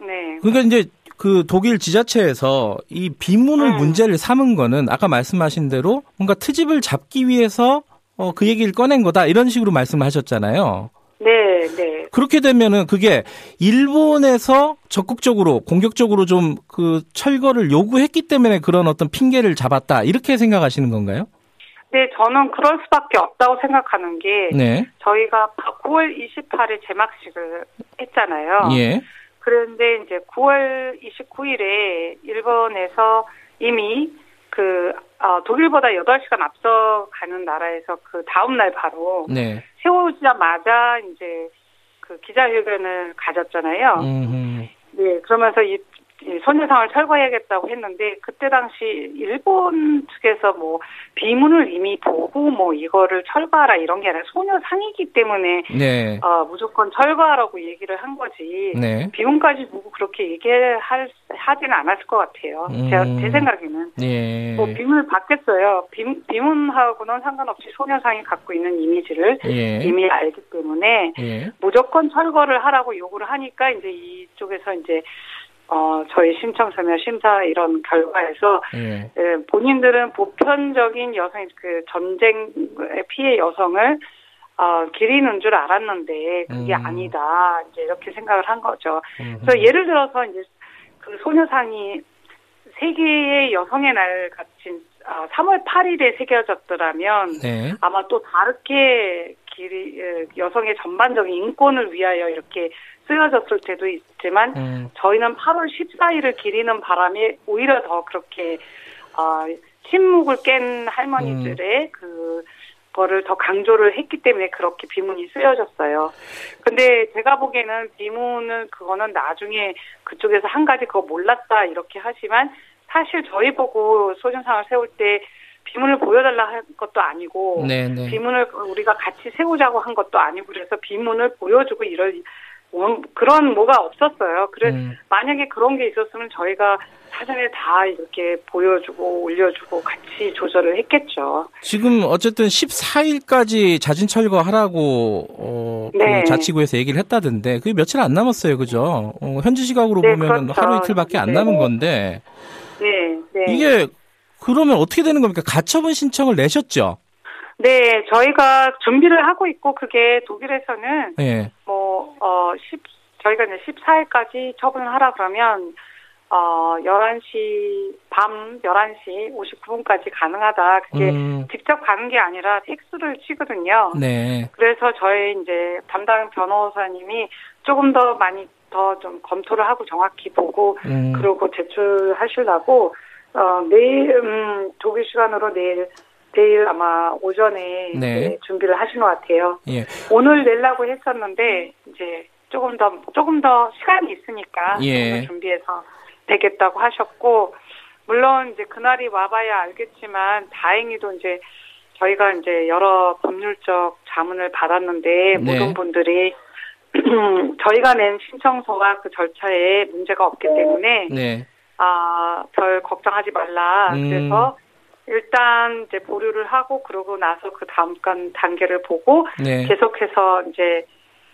네. 그러니까 이제 그 독일 지자체에서 이 비문을 음. 문제를 삼은 거는 아까 말씀하신 대로 뭔가 트집을 잡기 위해서 어, 그 얘기를 꺼낸 거다 이런 식으로 말씀을 하셨잖아요. 네, 네. 그렇게 되면은 그게 일본에서 적극적으로 공격적으로 좀 그 철거를 요구했기 때문에 그런 어떤 핑계를 잡았다 이렇게 생각하시는 건가요? 네, 저는 그럴 수밖에 없다고 생각하는 게 네. 저희가 9월 28일 개막식을 했잖아요. 예. 그런데 이제 9월 29일에 일본에서 이미 그 어, 독일보다 8시간 앞서 가는 나라에서 그 다음 날 바로 네. 세우자마자 이제 그 기자회견을 가졌잖아요. 음흠. 네, 그러면서 이 소녀상을 철거해야겠다고 했는데 그때 당시 일본 측에서 뭐 비문을 이미 보고 뭐 이거를 철거하라 이런 게 아니라 소녀상이기 때문에 네. 어, 무조건 철거하라고 얘기를 한 거지 네. 비문까지 보고 그렇게 얘기할 하지는 않았을 것 같아요. 음. 제, 제 생각에는 예. 뭐 비문을 받겠어요. 비, 비문하고는 상관없이 소녀상이 갖고 있는 이미지를 예. 이미 알기 때문에 예. 무조건 철거를 하라고 요구를 하니까 이제 이쪽에서 이제 어, 저희 신청서면 심사 이런 결과에서 예. 예, 본인들은 보편적인 여성 그 전쟁 피해 여성을 어, 기리는 줄 알았는데 그게 음. 아니다 이제 이렇게 생각을 한 거죠. 음. 그래서 예를 들어서 이제 그 소녀상이 세계의 여성의 날 같은 어, 3월 8일에 새겨졌더라면 네. 아마 또 다르게 길이 예, 여성의 전반적인 인권을 위하여 이렇게 쓰여졌을 때도 있지만 음. 저희는 8월 14일을 기리는 바람에 오히려 더 그렇게 어, 침묵을 깬 할머니들의 음. 그 거를 더 강조를 했기 때문에 그렇게 비문이 쓰여졌어요. 근데 제가 보기에는 비문은 그거는 나중에 그쪽에서 한 가지 그거 몰랐다 이렇게 하지만 사실 저희 보고 소년상을 세울 때 비문을 보여달라 한 것도 아니고 네네. 네. 비문을 우리가 같이 세우자고 한 것도 아니고 그래서 비문을 보여주고 이럴 그런 뭐가 없었어요. 그래 음. 만약에 그런 게 있었으면 저희가 사전에 다 이렇게 보여주고 올려주고 같이 조절을 했겠죠. 지금 어쨌든 14일까지 자진 철거하라고 어, 그 네. 그 자치구에서 얘기를 했다던데 그게 며칠 안 남았어요, 그죠? 어, 현지 시각으로 네, 보면 그렇죠. 하루 이틀밖에 안 네. 남은 건데. 네, 네. 이게 그러면 어떻게 되는 겁니까? 가처분 신청을 내셨죠? 네, 저희가 준비를 하고 있고 그게 독일에서는 네. 뭐, 어, 10, 저희가 이제 14일까지 처분을 하라 그러면 어, 11시, 밤 11시 59분까지 가능하다. 그게 음. 직접 가는 게 아니라 텍스를 치거든요. 네. 그래서 저희 이제 담당 변호사님이 조금 더 많이 더 좀 검토를 하고 정확히 보고, 음. 그러고 제출하시려고 어, 내일, 음, 독일 시간으로 내일, 내일 아마 오전에 네. 준비를 하신 것 같아요. 예. 오늘 내려고 했었는데, 이제 조금 더, 조금 더 시간이 있으니까, 예. 준비해서 되겠다고 하셨고, 물론 이제 그날이 와봐야 알겠지만, 다행히도 이제 저희가 이제 여러 법률적 자문을 받았는데, 네. 모든 분들이 [CLEARS THROAT] 저희가 낸 신청서와 그 절차에 문제가 없기 때문에, 네. 아, 별 걱정하지 말라. 음. 그래서 일단 이제 보류를 하고 그러고 나서 그 다음 간 단계를 보고 네. 계속해서 이제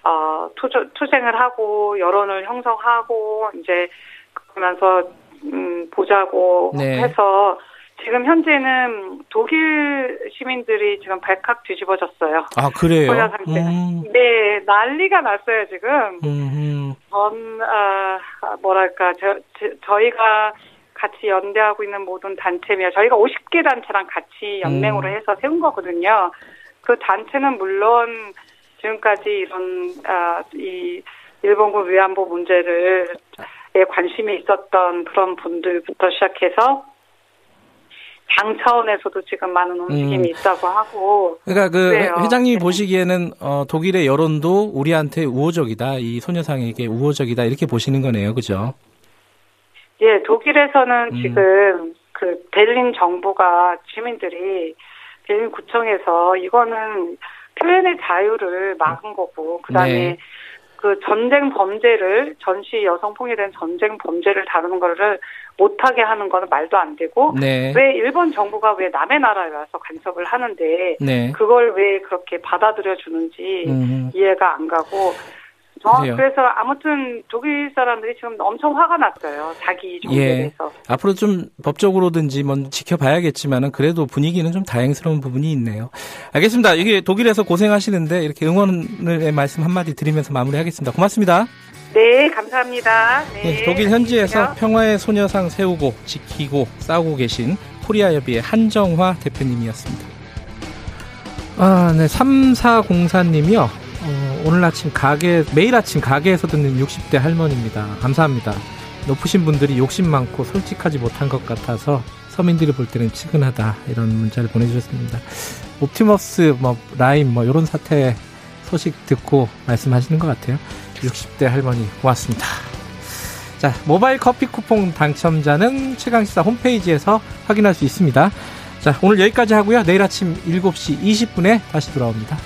어 투조, 투쟁을 하고 여론을 형성하고 이제 그러면서 음 보자고 네. 해서 지금 현재는 독일 시민들이 지금 발칵 뒤집어졌어요. 아 그래요? 음. 네 난리가 났어요 지금. 음. 전 아, 뭐랄까 저, 저 저희가 같이 연대하고 있는 모든 단체며 저희가 50개 단체랑 같이 연맹으로 음. 해서 세운 거거든요. 그 단체는 물론 지금까지 이런 아, 이 일본군 위안부 문제를 에 관심이 있었던 그런 분들부터 시작해서 당 차원에서도 지금 많은 움직임이 음. 있다고 하고. 그러니까 그 그래요. 회장님이 네. 보시기에는 어, 독일의 여론도 우리한테 우호적이다, 이 소녀상에게 우호적이다 이렇게 보시는 거네요, 그죠? 예, 독일에서는 음. 지금 그 베를린 정부가 시민들이 베를린 구청에서 이거는 표현의 자유를 막은 거고 그다음에 네. 그 전쟁 범죄를 전시 여성 폭력에 대한 전쟁 범죄를 다루는 거를 못하게 하는 거는 말도 안 되고 네. 왜 일본 정부가 왜 남의 나라에 와서 간섭을 하는데 네. 그걸 왜 그렇게 받아들여 주는지 음. 이해가 안 가고 어, 그래서 아무튼 독일 사람들이 지금 엄청 화가 났어요. 자기 종교에 예. 앞으로 좀 법적으로든지 뭐 지켜봐야겠지만은 그래도 분위기는 좀 다행스러운 부분이 있네요. 알겠습니다. 이게 독일에서 고생하시는데 이렇게 응원의 말씀 한마디 드리면서 마무리하겠습니다. 고맙습니다. 네, 감사합니다. 네. 네, 독일 현지에서 평화의 소녀상 세우고 지키고 싸우고 계신 코리아 협의회 한정화 대표님이었습니다. 아, 네, 3404님이요. 어, 오늘 아침 가게, 매일 아침 가게에서 듣는 60대 할머니입니다. 감사합니다. 높으신 분들이 욕심 많고 솔직하지 못한 것 같아서 서민들이 볼 때는 치근하다 이런 문자를 보내주셨습니다. 옵티머스 뭐 라임 뭐 이런 사태 소식 듣고 말씀하시는 것 같아요. 60대 할머니 고맙습니다. 자 모바일 커피 쿠폰 당첨자는 최강시사 홈페이지에서 확인할 수 있습니다. 자 오늘 여기까지 하고요. 내일 아침 7시 20분에 다시 돌아옵니다.